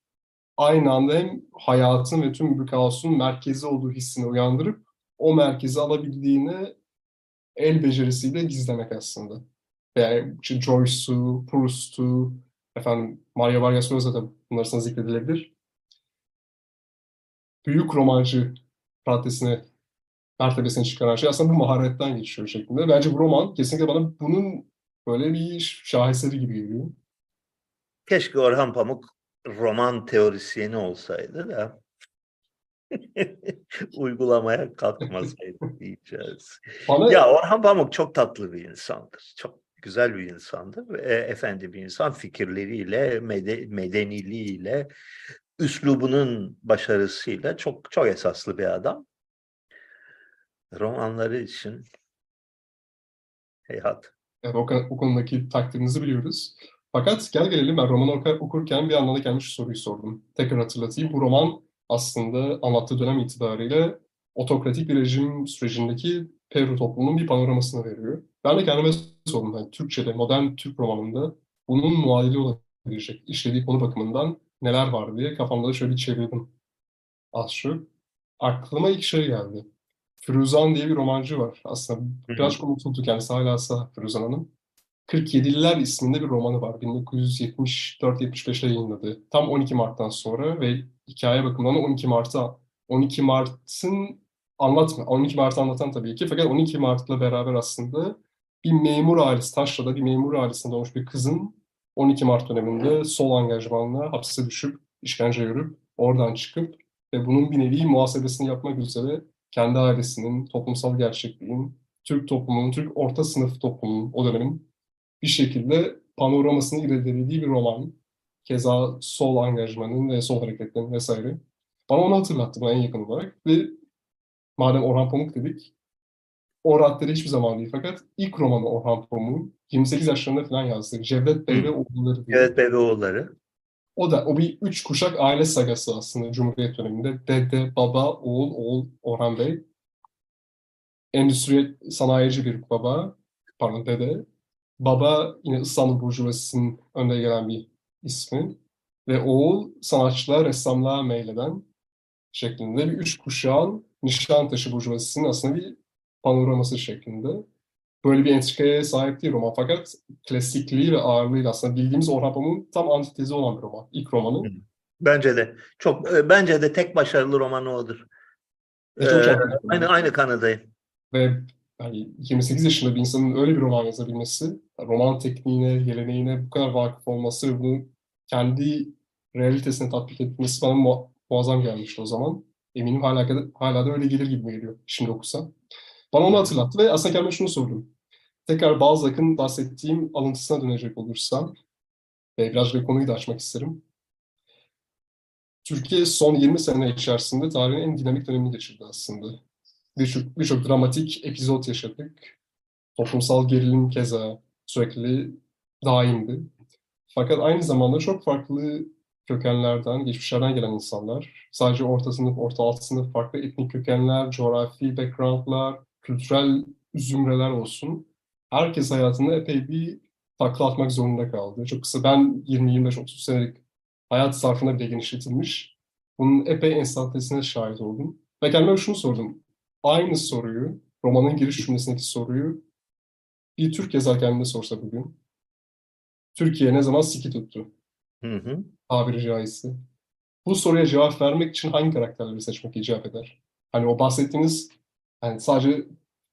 Aynı anda hem hayatın ve tüm bir kaosun merkezi olduğu hissini uyandırıp o merkezi alabildiğini el becerisiyle gizlemek aslında. Yani işte Joyce'u, Proust'u, efendim Mario Vargas Llosa da bunlar arasında zikredilebilir. Büyük romancı raddesine mertebesine çıkaran şey aslında bu maharetten geçiyor şeklinde. Bence bu roman kesinlikle bana bunun böyle bir şaheseri gibi geliyor. Keşke Orhan Pamuk roman teorisyeni olsaydı da uygulamaya kalkmasaydı diyeceğiz. Bana Ya Orhan Pamuk çok tatlı bir insandır. Çok güzel bir insandır. ve efendi bir insan fikirleriyle, mede- medeniliğiyle, üslubunun başarısıyla çok çok esaslı bir adam. Romanları için heyhat. Evet, o, o konudaki takdirinizi biliyoruz. Fakat gel gelelim ben romanı oku- okurken bir yandan da kendime şu soruyu sordum. Tekrar hatırlatayım. Bu roman aslında anlattığı dönem itibariyle otokratik bir rejim sürecindeki Peru toplumunun bir panoramasını veriyor. Ben de kendime sordum. Yani Türkçe'de, modern Türk romanında bunun muadili olabilecek, işlediği konu bakımından neler var diye kafamda da şöyle bir çevirdim. Az şu. Aklıma ilk şey geldi. Firuzan diye bir romancı var. Aslında birazcık unutuldu kendisi hala sağ Firuzan Hanım. 47'liler isminde bir romanı var. 1974-75'te yayınladı. Tam 12 Mart'tan sonra ve hikaye bakımından da 12 Mart'a 12 Mart'ın anlatma 12 Mart'ı anlatan tabii ki fakat 12 Mart'la beraber aslında bir memur ailesi Taşra'da bir memur ailesinde doğmuş bir kızın 12 Mart döneminde sol angajmanla hapse düşüp işkence görüp oradan çıkıp ve bunun bir nevi muhasebesini yapmak üzere kendi ailesinin, toplumsal gerçekliğin, Türk toplumunun, Türk orta sınıf toplumunun o dönemin bir şekilde panoramasını irdelediği bir roman. Keza sol angajmanın ve sol hareketlerin vesaire. Bana onu hatırlattı buna en yakın olarak ve madem Orhan Pamuk dedik, o raddede hiçbir zaman değil fakat ilk romanı Orhan Pamuk'un 28 yaşlarında falan yazdığı Cevdet Bey ve Oğulları diye. Evet Bebeoğulları. O da o bir üç kuşak aile sagası aslında Cumhuriyet döneminde. Dede, baba, oğul, oğul Orhan Bey. Endüstriyel sanayici bir baba, pardon dede. Baba yine İstanbul Burjuvazisi'nin önde gelen bir ismi. Ve oğul sanatçılığa, ressamlığa meyleden şeklinde bir üç kuşağın Nişantaşı Burjuvazisi'nin aslında bir panoraması şeklinde. Böyle bir entrikaya sahip değil roman fakat klasikliği ve ağırlığıyla aslında bildiğimiz Orhan Pamuk'un tam antitezi olan bir roman. İlk romanı. Bence de. Çok e, bence de tek başarılı romanı odur. Ee, aynı aynı kanadayım. Ve yani 28 yaşında bir insanın öyle bir roman yazabilmesi, roman tekniğine, geleneğine bu kadar vakıf olması ve bunu kendi realitesine tatbik etmesi bana mu- muazzam gelmişti o zaman. Eminim hala, hala da öyle gelir gibi geliyor şimdi okusam. Bana onu hatırlattı ve aslında kendime şunu sordum. Tekrar Balzac'ın bahsettiğim alıntısına dönecek olursam ve biraz da konuyu da açmak isterim. Türkiye son 20 sene içerisinde tarihin en dinamik dönemini geçirdi aslında. Birçok birçok dramatik epizod yaşadık. Toplumsal gerilim keza sürekli daimdi. Fakat aynı zamanda çok farklı kökenlerden, geçmişlerden gelen insanlar, sadece orta sınıf, orta alt sınıf, farklı etnik kökenler, coğrafi backgroundlar, kültürel zümreler olsun. Herkes hayatında epey bir takla atmak zorunda kaldı. Çok kısa ben 20-25-30 senelik hayat zarfına bile genişletilmiş. Bunun epey enstantesine şahit oldum. Ve kendime şunu sordum. Aynı soruyu, romanın giriş cümlesindeki soruyu bir Türk yazar kendine sorsa bugün. Türkiye ne zaman siki tuttu? Hı hı. tabiri caizse. Bu soruya cevap vermek için hangi karakterleri seçmek icap eder? Hani o bahsettiğiniz yani sadece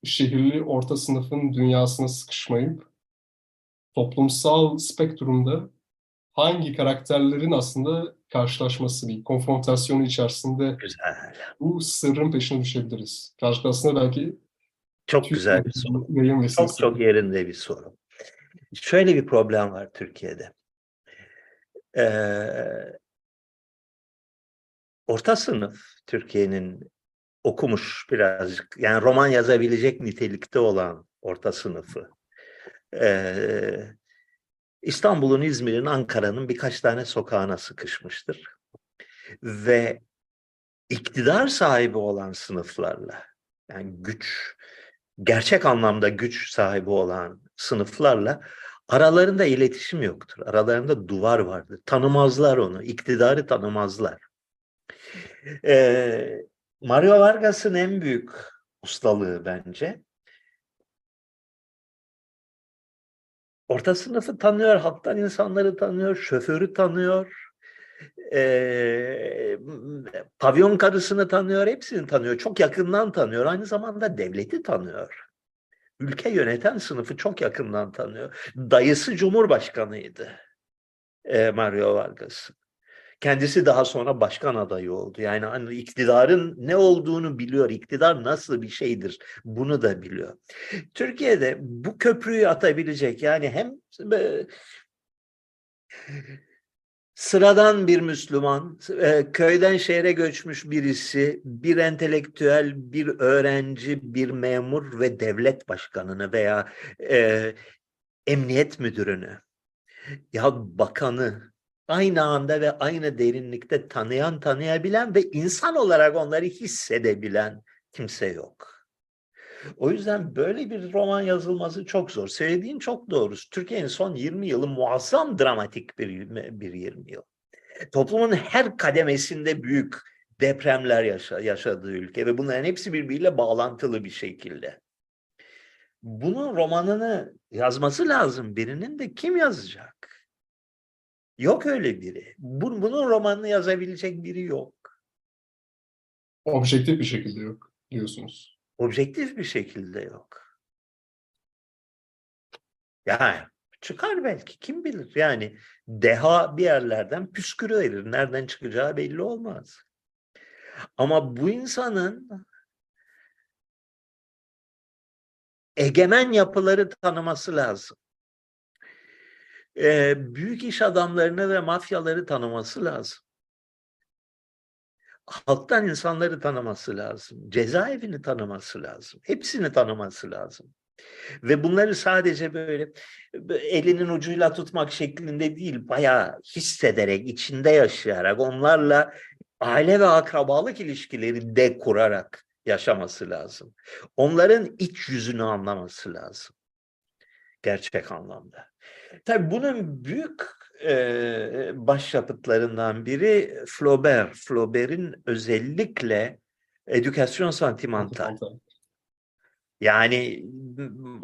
şehirli orta sınıfın dünyasına sıkışmayıp toplumsal spektrumda hangi karakterlerin aslında karşılaşması, bir konfrontasyonu içerisinde Güzel. bu sırrın peşine düşebiliriz. Aslında belki Çok güzel bir soru. Çok çok yerinde bir soru. Şöyle bir problem var Türkiye'de. Ee, orta sınıf Türkiye'nin okumuş birazcık yani roman yazabilecek nitelikte olan orta sınıfı. Ee, İstanbul'un, İzmir'in, Ankara'nın birkaç tane sokağına sıkışmıştır. Ve iktidar sahibi olan sınıflarla yani güç, gerçek anlamda güç sahibi olan sınıflarla aralarında iletişim yoktur. Aralarında duvar vardır. Tanımazlar onu, iktidarı tanımazlar. Ee, Mario Vargas'ın en büyük ustalığı bence orta sınıfı tanıyor, halktan insanları tanıyor, şoförü tanıyor, Ee, pavyon karısını tanıyor, hepsini tanıyor. Çok yakından tanıyor. Aynı zamanda devleti tanıyor. Ülke yöneten sınıfı çok yakından tanıyor. Dayısı Cumhurbaşkanıydı. e, Mario Vargas'ın. Kendisi daha sonra başkan adayı oldu. Yani hani iktidarın ne olduğunu biliyor. İktidar nasıl bir şeydir bunu da biliyor. Türkiye'de bu köprüyü atabilecek yani hem e, sıradan bir Müslüman, e, köyden şehre göçmüş birisi, bir entelektüel, bir öğrenci, bir memur ve devlet başkanını veya e, emniyet müdürünü ya bakanı aynı anda ve aynı derinlikte tanıyan, tanıyabilen ve insan olarak onları hissedebilen kimse yok. O yüzden böyle bir roman yazılması çok zor. Söylediğin çok doğru. Türkiye'nin son 20 yılı muazzam dramatik bir, bir 20 yıl. Toplumun her kademesinde büyük depremler yaşa, yaşadığı ülke ve bunların hepsi birbiriyle bağlantılı bir şekilde. Bunun romanını yazması lazım birinin de kim yazacak? Yok öyle biri. Bu, bunun romanını yazabilecek biri yok. Objektif bir şekilde yok diyorsunuz. Objektif bir şekilde yok. Yani çıkar belki kim bilir. Yani deha bir yerlerden püskürüverir. Nereden çıkacağı belli olmaz. Ama bu insanın egemen yapıları tanıması lazım. Ee, büyük iş adamlarını ve mafyaları tanıması lazım. Halktan insanları tanıması lazım. Cezaevini tanıması lazım. Hepsini tanıması lazım. Ve bunları sadece böyle elinin ucuyla tutmak şeklinde değil, bayağı hissederek, içinde yaşayarak, onlarla aile ve akrabalık ilişkileri de kurarak yaşaması lazım. Onların iç yüzünü anlaması lazım. Gerçek anlamda. Tabii bunun büyük e, başyapıtlarından biri Flaubert. Flaubert'in özellikle Edukasyon Sentimental. Yani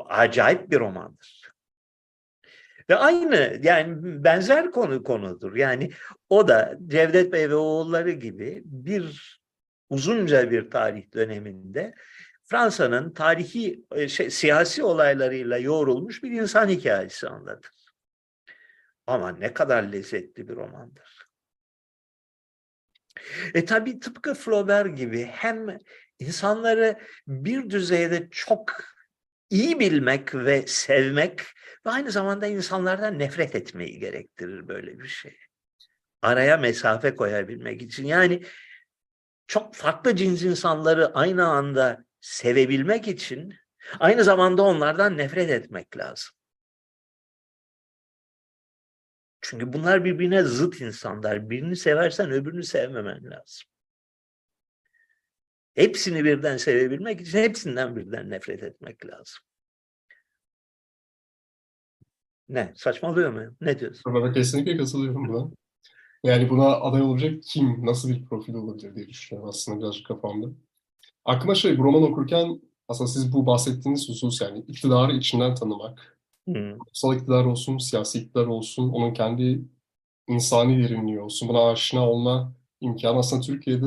acayip bir romandır. Ve aynı yani benzer konu konudur. Yani o da Cevdet Bey ve oğulları gibi bir uzunca bir tarih döneminde Fransa'nın tarihi şey, siyasi olaylarıyla yoğrulmuş bir insan hikayesi anlatır. Ama ne kadar lezzetli bir romandır. E tabi tıpkı Flaubert gibi hem insanları bir düzeyde çok iyi bilmek ve sevmek ve aynı zamanda insanlardan nefret etmeyi gerektirir böyle bir şey. Araya mesafe koyabilmek için. Yani çok farklı cins insanları aynı anda sevebilmek için aynı zamanda onlardan nefret etmek lazım. Çünkü bunlar birbirine zıt insanlar. Birini seversen öbürünü sevmemen lazım. Hepsini birden sevebilmek için hepsinden birden nefret etmek lazım. Ne? Saçmalıyor mu? Ne diyorsun? Ben kesinlikle katılıyorum buna. Yani buna aday olacak kim, nasıl bir profil olabilir diye düşünüyorum aslında birazcık kafamda. Aklıma şey, bu roman okurken aslında siz bu bahsettiğiniz husus yani iktidarı içinden tanımak, Hmm. İktidar olsun, siyasi iktidar olsun, onun kendi insani derinliği olsun, buna aşina olma imkanı aslında Türkiye'de,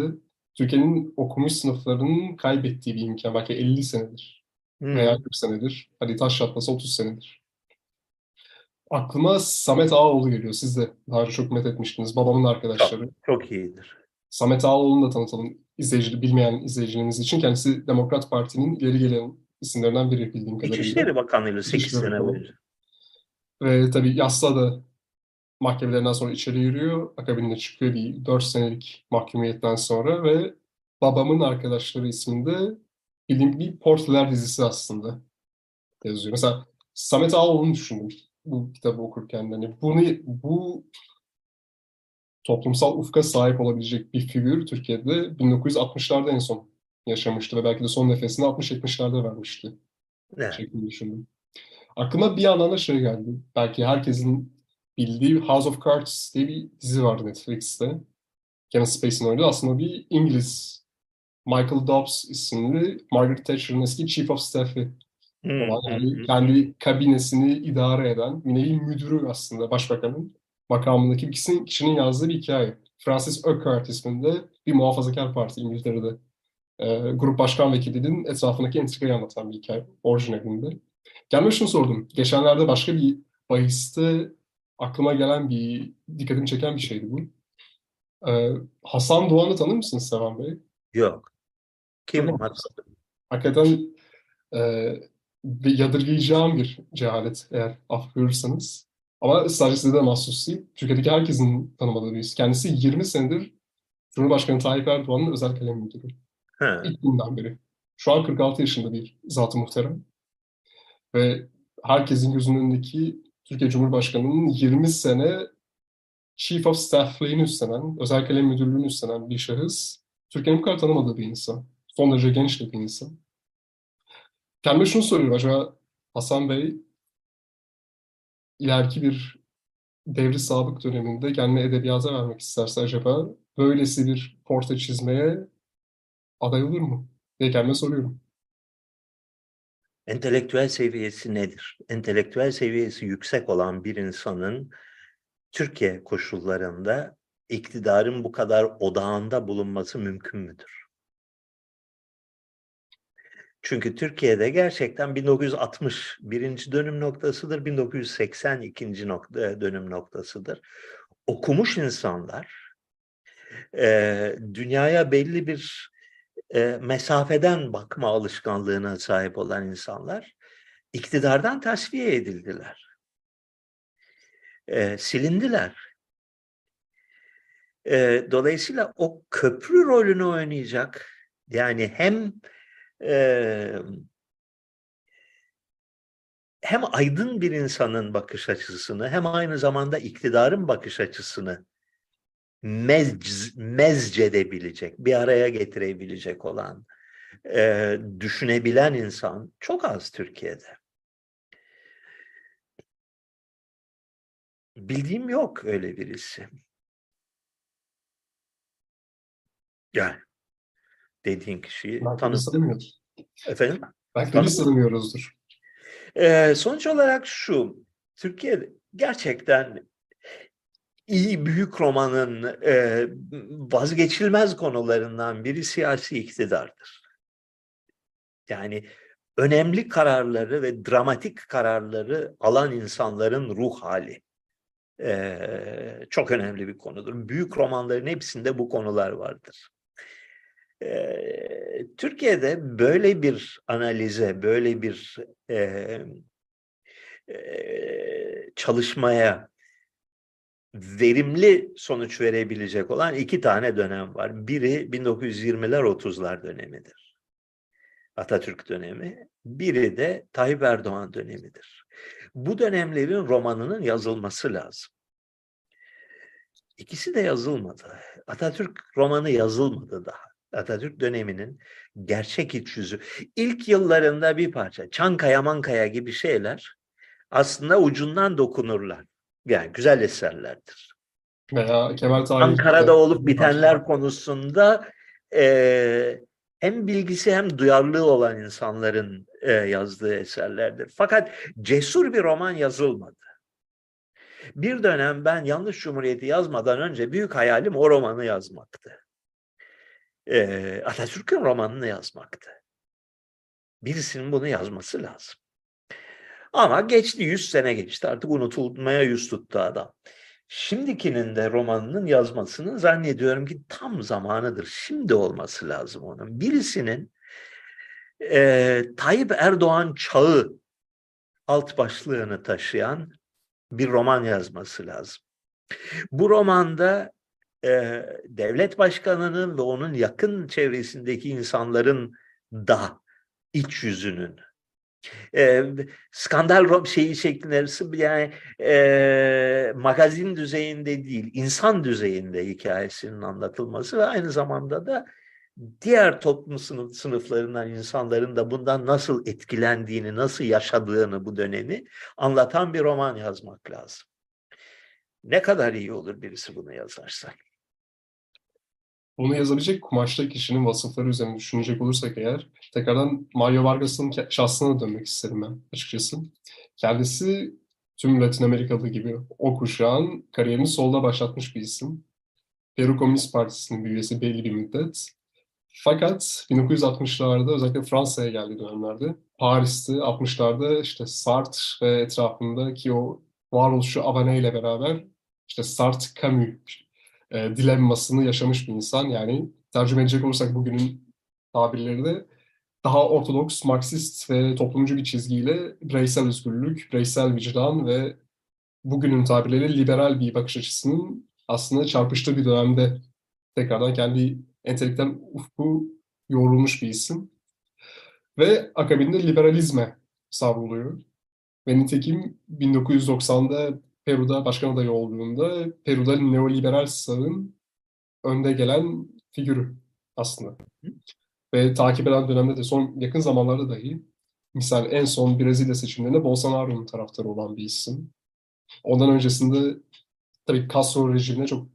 Türkiye'nin okumuş sınıflarının kaybettiği bir imkan. Belki 50 senedir Hmm. veya 40 senedir. Hadi taş çatlasa 30 senedir. Aklıma Samet Ağaoğlu geliyor. Siz de daha önce çok met etmiştiniz. Babamın arkadaşları. Çok iyidir. Samet Ağaoğlu'nu da tanıtalım izleyici, bilmeyen izleyicilerimiz için. Kendisi Demokrat Parti'nin ileri gelen isimlerinden biri bildiğim kadarıyla. İçişleri Bakanlığı'yla 8 İçişleri sene boyunca. Ve tabii yasla da mahkemelerinden sonra içeri yürüyor. Akabinde çıkıyor bir 4 senelik mahkumiyetten sonra ve Babamın Arkadaşları isminde bildiğim bir portreler dizisi aslında yazıyor. Mesela Samet Ağaoğlu'nu düşündüm bu kitabı okurken. Hani bunu, bu toplumsal ufka sahip olabilecek bir figür Türkiye'de 1960'larda en son yaşamıştı ve belki de son nefesini 60-70'lerde vermişti Evet. şeklinde düşündüm. Aklıma bir yandan da şey geldi. Belki herkesin bildiği House of Cards diye bir dizi vardı Netflix'te. Kevin Spacey'nin oynadığı aslında bir İngiliz Michael Dobbs isimli Margaret Thatcher'ın eski Chief of Staff'i Hmm, hmm, yani hmm. kendi kabinesini idare eden bir nevi müdürü aslında başbakanın makamındaki bir kişinin, kişinin yazdığı bir hikaye. Francis Urquhart isminde bir muhafazakar parti İngiltere'de. E, grup başkan vekilinin etrafındaki entrikayı anlatan bir hikaye orijinalinde. Gelme şunu sordum. Geçenlerde başka bir bahiste aklıma gelen bir, dikkatimi çeken bir şeydi bu. E, Hasan Doğan'ı tanır mısınız Sevan Bey? Yok. Kim? Tamam. Hasan? Hakikaten e, bir yadırgayacağım bir cehalet eğer af. Ama sadece size de mahsus değil. Türkiye'deki herkesin tanımadığı birisi. Kendisi 20 senedir Cumhurbaşkanı Tayyip Erdoğan'ın özel kalem müdürü. Ha. İlk günden beri. Şu an 46 yaşında bir zat-ı muhterem. Ve herkesin gözünün önündeki Türkiye Cumhurbaşkanı'nın 20 sene Chief of Staff'liğini üstlenen, özel kalem müdürlüğünü üstlenen bir şahıs. Türkiye'nin bu kadar tanımadığı bir insan. Son derece genç bir insan. Kendime şunu soruyorum. Acaba Hasan Bey ileriki bir devri sabık döneminde kendini edebiyata vermek isterse acaba böylesi bir portre çizmeye aday olur mu? diye kendime soruyorum. Entelektüel seviyesi nedir? Entelektüel seviyesi yüksek olan bir insanın Türkiye koşullarında iktidarın bu kadar odağında bulunması mümkün müdür? Çünkü Türkiye'de gerçekten 1960 birinci dönüm noktasıdır, 1980 ikinci nokta, dönüm noktasıdır. Okumuş insanlar e, dünyaya belli bir e, mesafeden bakma alışkanlığına sahip olan insanlar iktidardan tasfiye edildiler. E, silindiler. E, dolayısıyla o köprü rolünü oynayacak yani hem e, hem aydın bir insanın bakış açısını hem aynı zamanda iktidarın bakış açısını mez, mezcedebilecek, bir araya getirebilecek olan, e, düşünebilen insan çok az Türkiye'de. Bildiğim yok öyle birisi. Yani dediğin kişiyi tanımıyoruz. Efendim? Belki de Tanım- biz tanımıyoruzdur. Ee, sonuç olarak şu, Türkiye gerçekten iyi büyük romanın e, vazgeçilmez konularından biri siyasi iktidardır. Yani önemli kararları ve dramatik kararları alan insanların ruh hali. Ee, çok önemli bir konudur. Büyük romanların hepsinde bu konular vardır. Ee, Türkiye'de böyle bir analize, böyle bir e, e, çalışmaya verimli sonuç verebilecek olan iki tane dönem var. Biri 1920'ler 30'lar dönemidir. Atatürk dönemi. Biri de Tayyip Erdoğan dönemidir. Bu dönemlerin romanının yazılması lazım. İkisi de yazılmadı. Atatürk romanı yazılmadı daha. Atatürk döneminin gerçek iç yüzü. İlk yıllarında bir parça Çankaya Mankaya gibi şeyler aslında ucundan dokunurlar. Yani güzel eserlerdir. Veya Kemal Tahir Ankara'da olup bitenler konusunda e, hem bilgisi hem duyarlılığı olan insanların e, yazdığı eserlerdir. Fakat cesur bir roman yazılmadı. Bir dönem ben Yanlış Cumhuriyeti yazmadan önce büyük hayalim o romanı yazmaktı. E, Atatürk'ün romanını yazmaktı. Birisinin bunu yazması lazım. Ama geçti 100 sene geçti artık unutulmaya yüz tuttu adam. Şimdikinin de romanının yazmasının zannediyorum ki tam zamanıdır. Şimdi olması lazım onun. Birisinin e, Tayyip Erdoğan çağı alt başlığını taşıyan bir roman yazması lazım. Bu romanda e, devlet başkanının ve onun yakın çevresindeki insanların da iç yüzünün e, skandal şeyi şeklinde yani e, magazin düzeyinde değil insan düzeyinde hikayesinin anlatılması ve aynı zamanda da diğer toplum sınıf, sınıflarından insanların da bundan nasıl etkilendiğini, nasıl yaşadığını bu dönemi anlatan bir roman yazmak lazım. Ne kadar iyi olur birisi bunu yazarsa. Bunu yazabilecek kumaşta kişinin vasıfları üzerine düşünecek olursak eğer tekrardan Mario Vargas'ın şahsına dönmek isterim ben açıkçası. Kendisi tüm Latin Amerikalı gibi o kuşağın kariyerini solda başlatmış bir isim. Peru Komünist Partisi'nin bir üyesi belli bir müddet. Fakat 1960'larda özellikle Fransa'ya geldiği dönemlerde Paris'te 60'larda işte Sartre ve etrafındaki o varoluşu Abane ile beraber işte Sartre Camus e, dilemmasını yaşamış bir insan. Yani tercüme edecek olursak bugünün tabirleri de daha ortodoks, Marksist ve toplumcu bir çizgiyle bireysel özgürlük, bireysel vicdan ve bugünün tabirleriyle liberal bir bakış açısının aslında çarpıştığı bir dönemde tekrardan kendi entelektüel ufku yoğrulmuş bir isim. Ve akabinde liberalizme savruluyor. Ve nitekim 1990'da Peru'da başkan adayı olduğunda Peru'da neoliberal sağın önde gelen figürü aslında. Ve takip eden dönemde de son yakın zamanlarda dahi misal en son Brezilya seçimlerinde Bolsonaro'nun taraftarı olan bir isim. Ondan öncesinde tabii Castro rejimine çok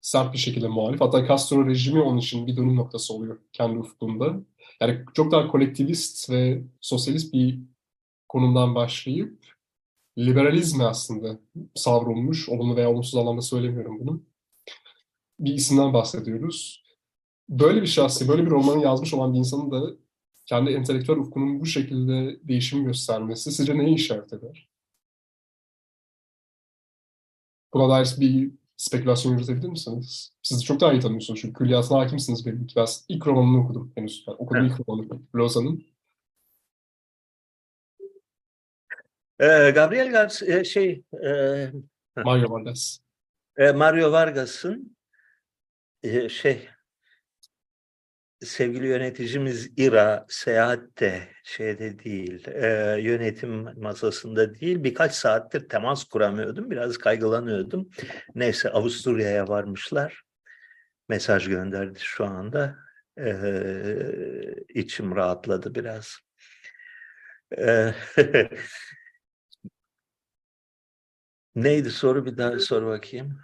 sert bir şekilde muhalif. Hatta Castro rejimi onun için bir dönüm noktası oluyor kendi ufkunda. Yani çok daha kolektivist ve sosyalist bir konumdan başlayıp liberalizme aslında savrulmuş, olumlu veya olumsuz anlamda söylemiyorum bunu. Bir isimden bahsediyoruz. Böyle bir şahsi, böyle bir romanı yazmış olan bir insanın da kendi entelektüel ufkunun bu şekilde değişim göstermesi sizce neyi işaret eder? Buna dair bir spekülasyon yürütebilir misiniz? Siz çok daha iyi tanıyorsunuz çünkü külliyatına hakimsiniz belli ki. Ben ilk romanını okudum henüz. Ben okudum ilk romanını. Lozan'ın. Ee, Gabriel Garcia şey e, Mario Vargas. e, Mario Vargas'ın e, şey sevgili yöneticimiz İra seyahatte şeyde değil e, yönetim masasında değil birkaç saattir temas kuramıyordum biraz kaygılanıyordum. Neyse Avusturya'ya varmışlar. Mesaj gönderdi şu anda. E, içim rahatladı biraz. E, neydi soru? Bir daha sor bakayım.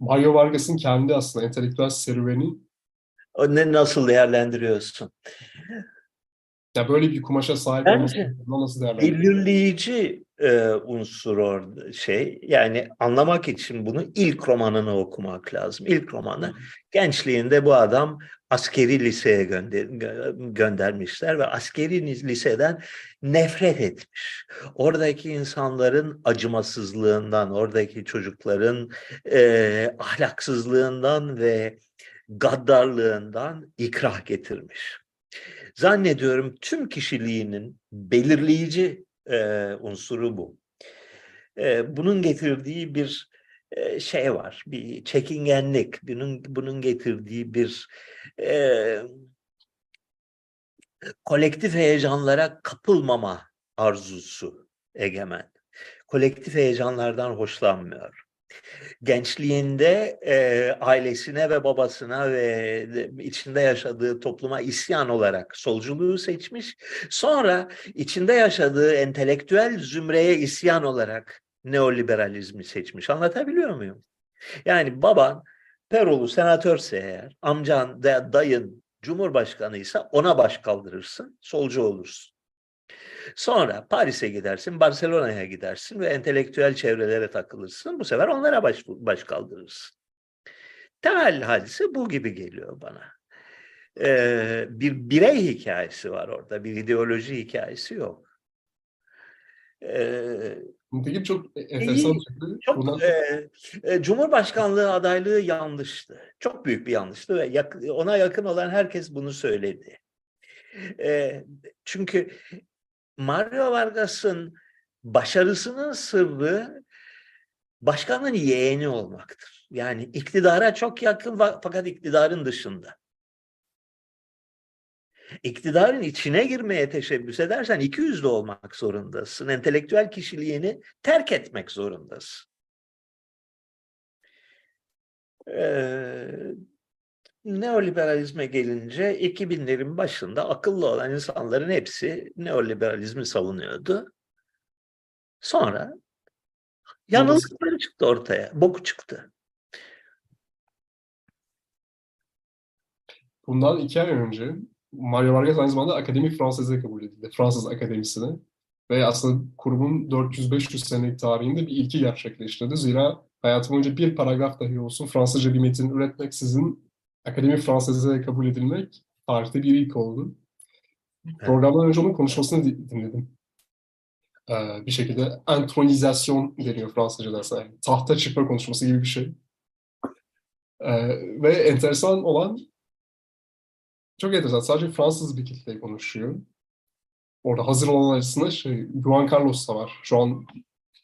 Mario Vargas'ın kendi aslında entelektüel serüveni. O ne nasıl değerlendiriyorsun ya böyle bir kumaşa sahip Bence olması nasıl değerlendiriyorsun? belirleyici e, unsur orada şey yani anlamak için bunu ilk romanını okumak lazım. İlk romanı gençliğinde bu adam askeri liseye gönder, gö- göndermişler ve askeri liseden nefret etmiş. Oradaki insanların acımasızlığından, oradaki çocukların e, ahlaksızlığından ve gaddarlığından ikrah getirmiş. Zannediyorum tüm kişiliğinin belirleyici e, unsuru bu. E, bunun getirdiği bir e, şey var, bir çekingenlik, bunun bunun getirdiği bir e, kolektif heyecanlara kapılmama arzusu egemen. Kolektif heyecanlardan hoşlanmıyor gençliğinde e, ailesine ve babasına ve de- içinde yaşadığı topluma isyan olarak solculuğu seçmiş. Sonra içinde yaşadığı entelektüel zümreye isyan olarak neoliberalizmi seçmiş. Anlatabiliyor muyum? Yani baban Perolu senatörse eğer, amcan, da- dayın cumhurbaşkanıysa ona baş kaldırırsın, solcu olursun. Sonra Paris'e gidersin, Barcelona'ya gidersin ve entelektüel çevrelere takılırsın. Bu sefer onlara baş, baş kaldırırsın. Temel hadise bu gibi geliyor bana. Ee, bir birey hikayesi var orada, bir ideoloji hikayesi yok. Ee, Nitekim çok e, enteresan bir şekilde çok bundan e, e, Cumhurbaşkanlığı adaylığı yanlıştı. Çok büyük bir yanlıştı ve yak- ona yakın olan herkes bunu söyledi. E, çünkü Mario Vargas'ın başarısının sırrı başkanın yeğeni olmaktır. Yani iktidara çok yakın fakat iktidarın dışında. İktidarın içine girmeye teşebbüs edersen iki yüzlü olmak zorundasın. Entelektüel kişiliğini terk etmek zorundasın. Ee, neoliberalizme gelince 2000'lerin başında akıllı olan insanların hepsi neoliberalizmi savunuyordu. Sonra yanılgıları çıktı ortaya, boku çıktı. Bundan iki ay önce Mario Vargas aynı zamanda Akademi Fransız'a kabul edildi. Fransız Akademisi'ne. Ve aslında kurumun 400-500 senelik tarihinde bir ilki gerçekleştirdi. Zira hayatım boyunca bir paragraf dahi olsun Fransızca bir metin üretmeksizin Akademi Fransız'a kabul edilmek tarihte bir ilk oldu. Programdan önce onun konuşmasını di- dinledim. Ee, bir şekilde entronizasyon deniyor Fransızca dersen. Yani tahta çıkma konuşması gibi bir şey. Ee, ve enteresan olan çok enteresan. Sadece Fransız bir kitle konuşuyor. Orada hazır olan arasında şey, Juan Carlos da var. Şu an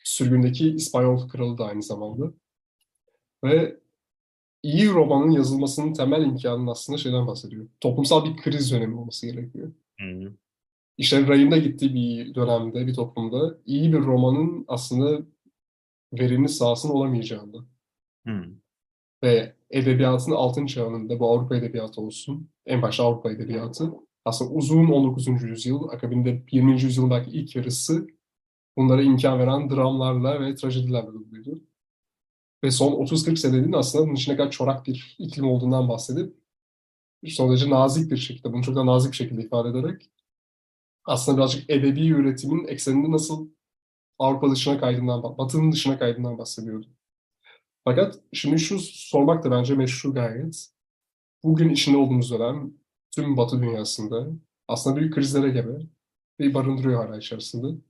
sürgündeki İspanyol kralı da aynı zamanda. Ve iyi romanın yazılmasının temel imkanının aslında şeyden bahsediyor. Toplumsal bir kriz dönemi olması gerekiyor. Hı. İşte rayında gittiği bir dönemde, bir toplumda iyi bir romanın aslında verimli sahasının olamayacağını Hı. ve edebiyatın altın çağının bu Avrupa edebiyatı olsun, en başta Avrupa edebiyatı aslında uzun 19. yüzyıl, akabinde 20. yüzyılın belki ilk yarısı bunlara imkan veren dramlarla ve trajedilerle doluydu. Ve son 30-40 senenin aslında bunun için ne kadar çorak bir iklim olduğundan bahsedip son derece nazik bir şekilde, bunu çok da nazik bir şekilde ifade ederek aslında birazcık edebi üretimin ekseninde nasıl Avrupa dışına kaydığından, Batı'nın dışına kaydığından bahsediyordu. Fakat şimdi şu sormak da bence meşru gayet. Bugün içinde olduğumuz dönem tüm Batı dünyasında aslında büyük krizlere gebe bir barındırıyor hala içerisinde.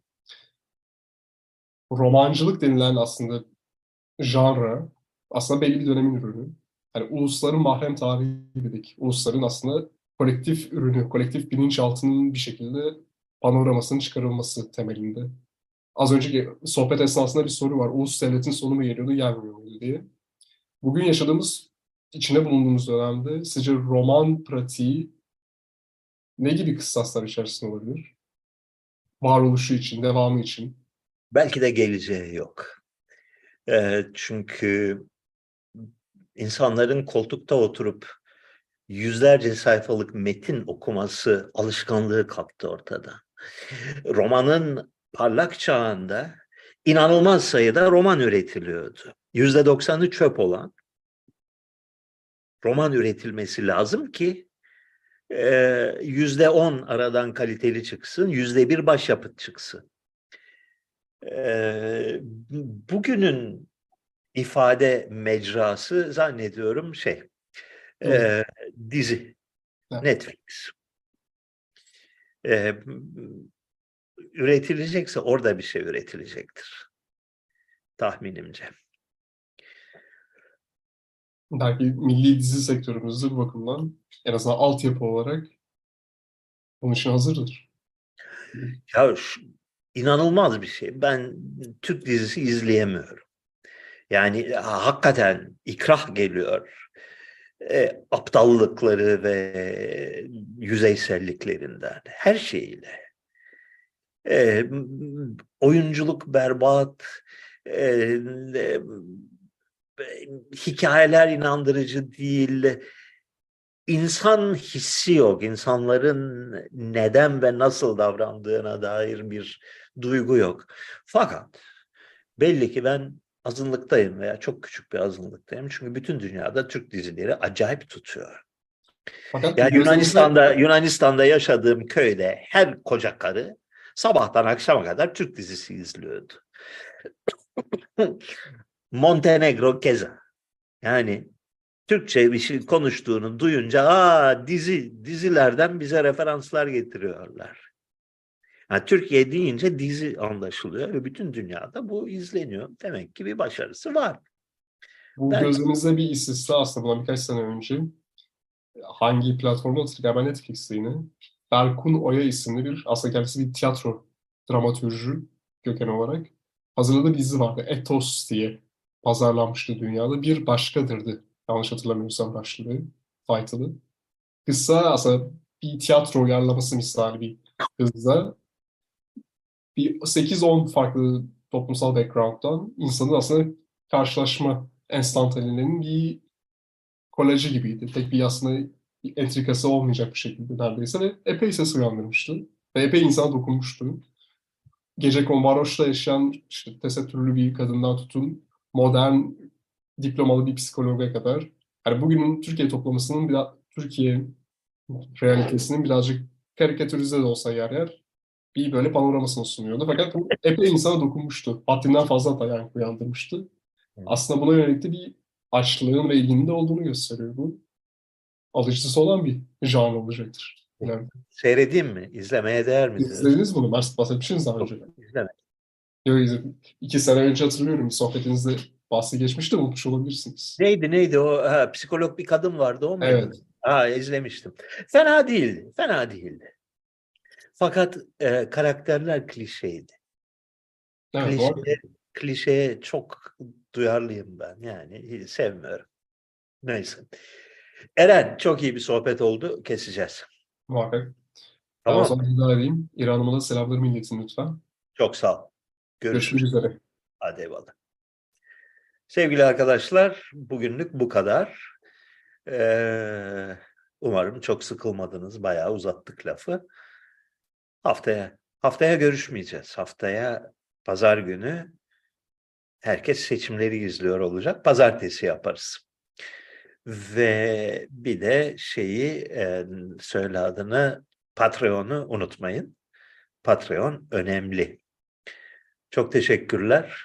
Romancılık denilen aslında genre aslında belli bir dönemin ürünü. Yani ulusların mahrem tarihi dedik. Ulusların aslında kolektif ürünü, kolektif bilinçaltının bir şekilde panoramasının çıkarılması temelinde. Az önceki sohbet esnasında bir soru var. Ulus devletin sonu mu geliyordu, gelmiyor muydu diye. Bugün yaşadığımız, içinde bulunduğumuz dönemde sizce roman pratiği ne gibi kıssaslar içerisinde olabilir? Varoluşu için, devamı için. Belki de geleceği yok. Eee, çünkü insanların koltukta oturup yüzlerce sayfalık metin okuması alışkanlığı kalktı ortada. Romanın parlak çağında inanılmaz sayıda roman üretiliyordu. Yüzde doksanı çöp olan roman üretilmesi lazım ki yüzde on aradan kaliteli çıksın, yüzde bir başyapıt çıksın. Bugünün ifade mecrası zannediyorum şey, eee, dizi, Evet. Netflix. Eee, üretilecekse orada bir şey üretilecektir. Tahminimce. Belki milli dizi sektörümüzde bu bakımdan en azından altyapı olarak bunun için hazırdır. Ya şu- inanılmaz bir şey. Ben Türk dizisi izleyemiyorum. Yani ha- hakikaten ikrah geliyor. E, aptallıkları ve yüzeyselliklerinden, her şeyiyle. E, oyunculuk berbat, e, e, hikayeler inandırıcı değil. İnsan hissi yok. İnsanların neden ve nasıl davrandığına dair bir duygu yok. Fakat belli ki ben azınlıktayım veya çok küçük bir azınlıktayım. Çünkü bütün dünyada Türk dizileri acayip tutuyor. Fakat Yani Yunanistan'da Yunanistan'da yaşadığım köyde her koca karı sabahtan akşama kadar Türk dizisi izliyordu. Montenegro keza. Yani Türkçe bir şey konuştuğunu duyunca aa dizi dizilerden bize referanslar getiriyorlar. Yani Türkiye deyince dizi anlaşılıyor ve bütün dünyada bu izleniyor. Demek ki bir başarısı var. Bu Ben- gözümüzde bir istisna aslında bundan birkaç sene önce hangi platformda hatırlıyorum galiba Netflix'te yine Berkun Oya isimli bir aslında kendisi bir tiyatro dramatürcü köken olarak hazırladığı bir dizi vardı. Ethos diye pazarlanmıştı dünyada. Bir başkadırdı. Yanlış hatırlamıyorsam başlığı, title'ı. Kısa aslında bir tiyatro uyarlaması misali bir hızla bir 8-10 farklı toplumsal background'dan insanın aslında karşılaşma enstantanelerinin bir kolajı gibiydi. Tek bir aslında bir entrikası olmayacak bir şekilde neredeyse ve epey ses uyandırmıştı. Ve epey insana dokunmuştu. Gece varoşta yaşayan işte tesettürlü bir kadından tutun modern diplomalı bir psikologa kadar. Yani bugünün Türkiye toplamasının biraz Türkiye realitesinin birazcık karikatürize de olsa yer yer bir böyle panoramasını sunuyordu. Fakat bu epey insana dokunmuştu. Haddinden fazla da yankı uyandırmıştı. Aslında buna yönelik de bir açlığın ve ilginin de olduğunu gösteriyor bu. Alıcısı olan bir janr olacaktır. Yani, Seyredeyim mi? İzlemeye değer mi? izlediniz bunu. Mars bahsetmişsiniz daha önce. İzleme. Yok, izledim. İki sene önce hatırlıyorum. Sohbetinizde bahsi geçmişti. Unutmuş olabilirsiniz. Neydi neydi o ha, psikolog bir kadın vardı o muydu? Evet. Ha, izlemiştim. Fena değildi. Fena değildi. Fakat e, karakterler klişeydi. Evet, doğru. Klişe, klişeye çok duyarlıyım ben. Yani sevmiyorum. Neyse. Eren çok iyi bir sohbet oldu. Keseceğiz. Muhakkak. Ben o Tamam. zaman iddia edeyim. Da selamlarımı iletin lütfen. Çok sağ ol. Görüşürüz. Görüşmek üzere. Hadi eyvallah. Sevgili arkadaşlar, bugünlük bu kadar. Ee, umarım çok sıkılmadınız. Bayağı uzattık lafı. Haftaya haftaya görüşmeyeceğiz. Haftaya pazar günü herkes seçimleri izliyor olacak. Pazartesi yaparız. Ve bir de şeyi e, söyle adını Patreon'u unutmayın. Patreon önemli. Çok teşekkürler.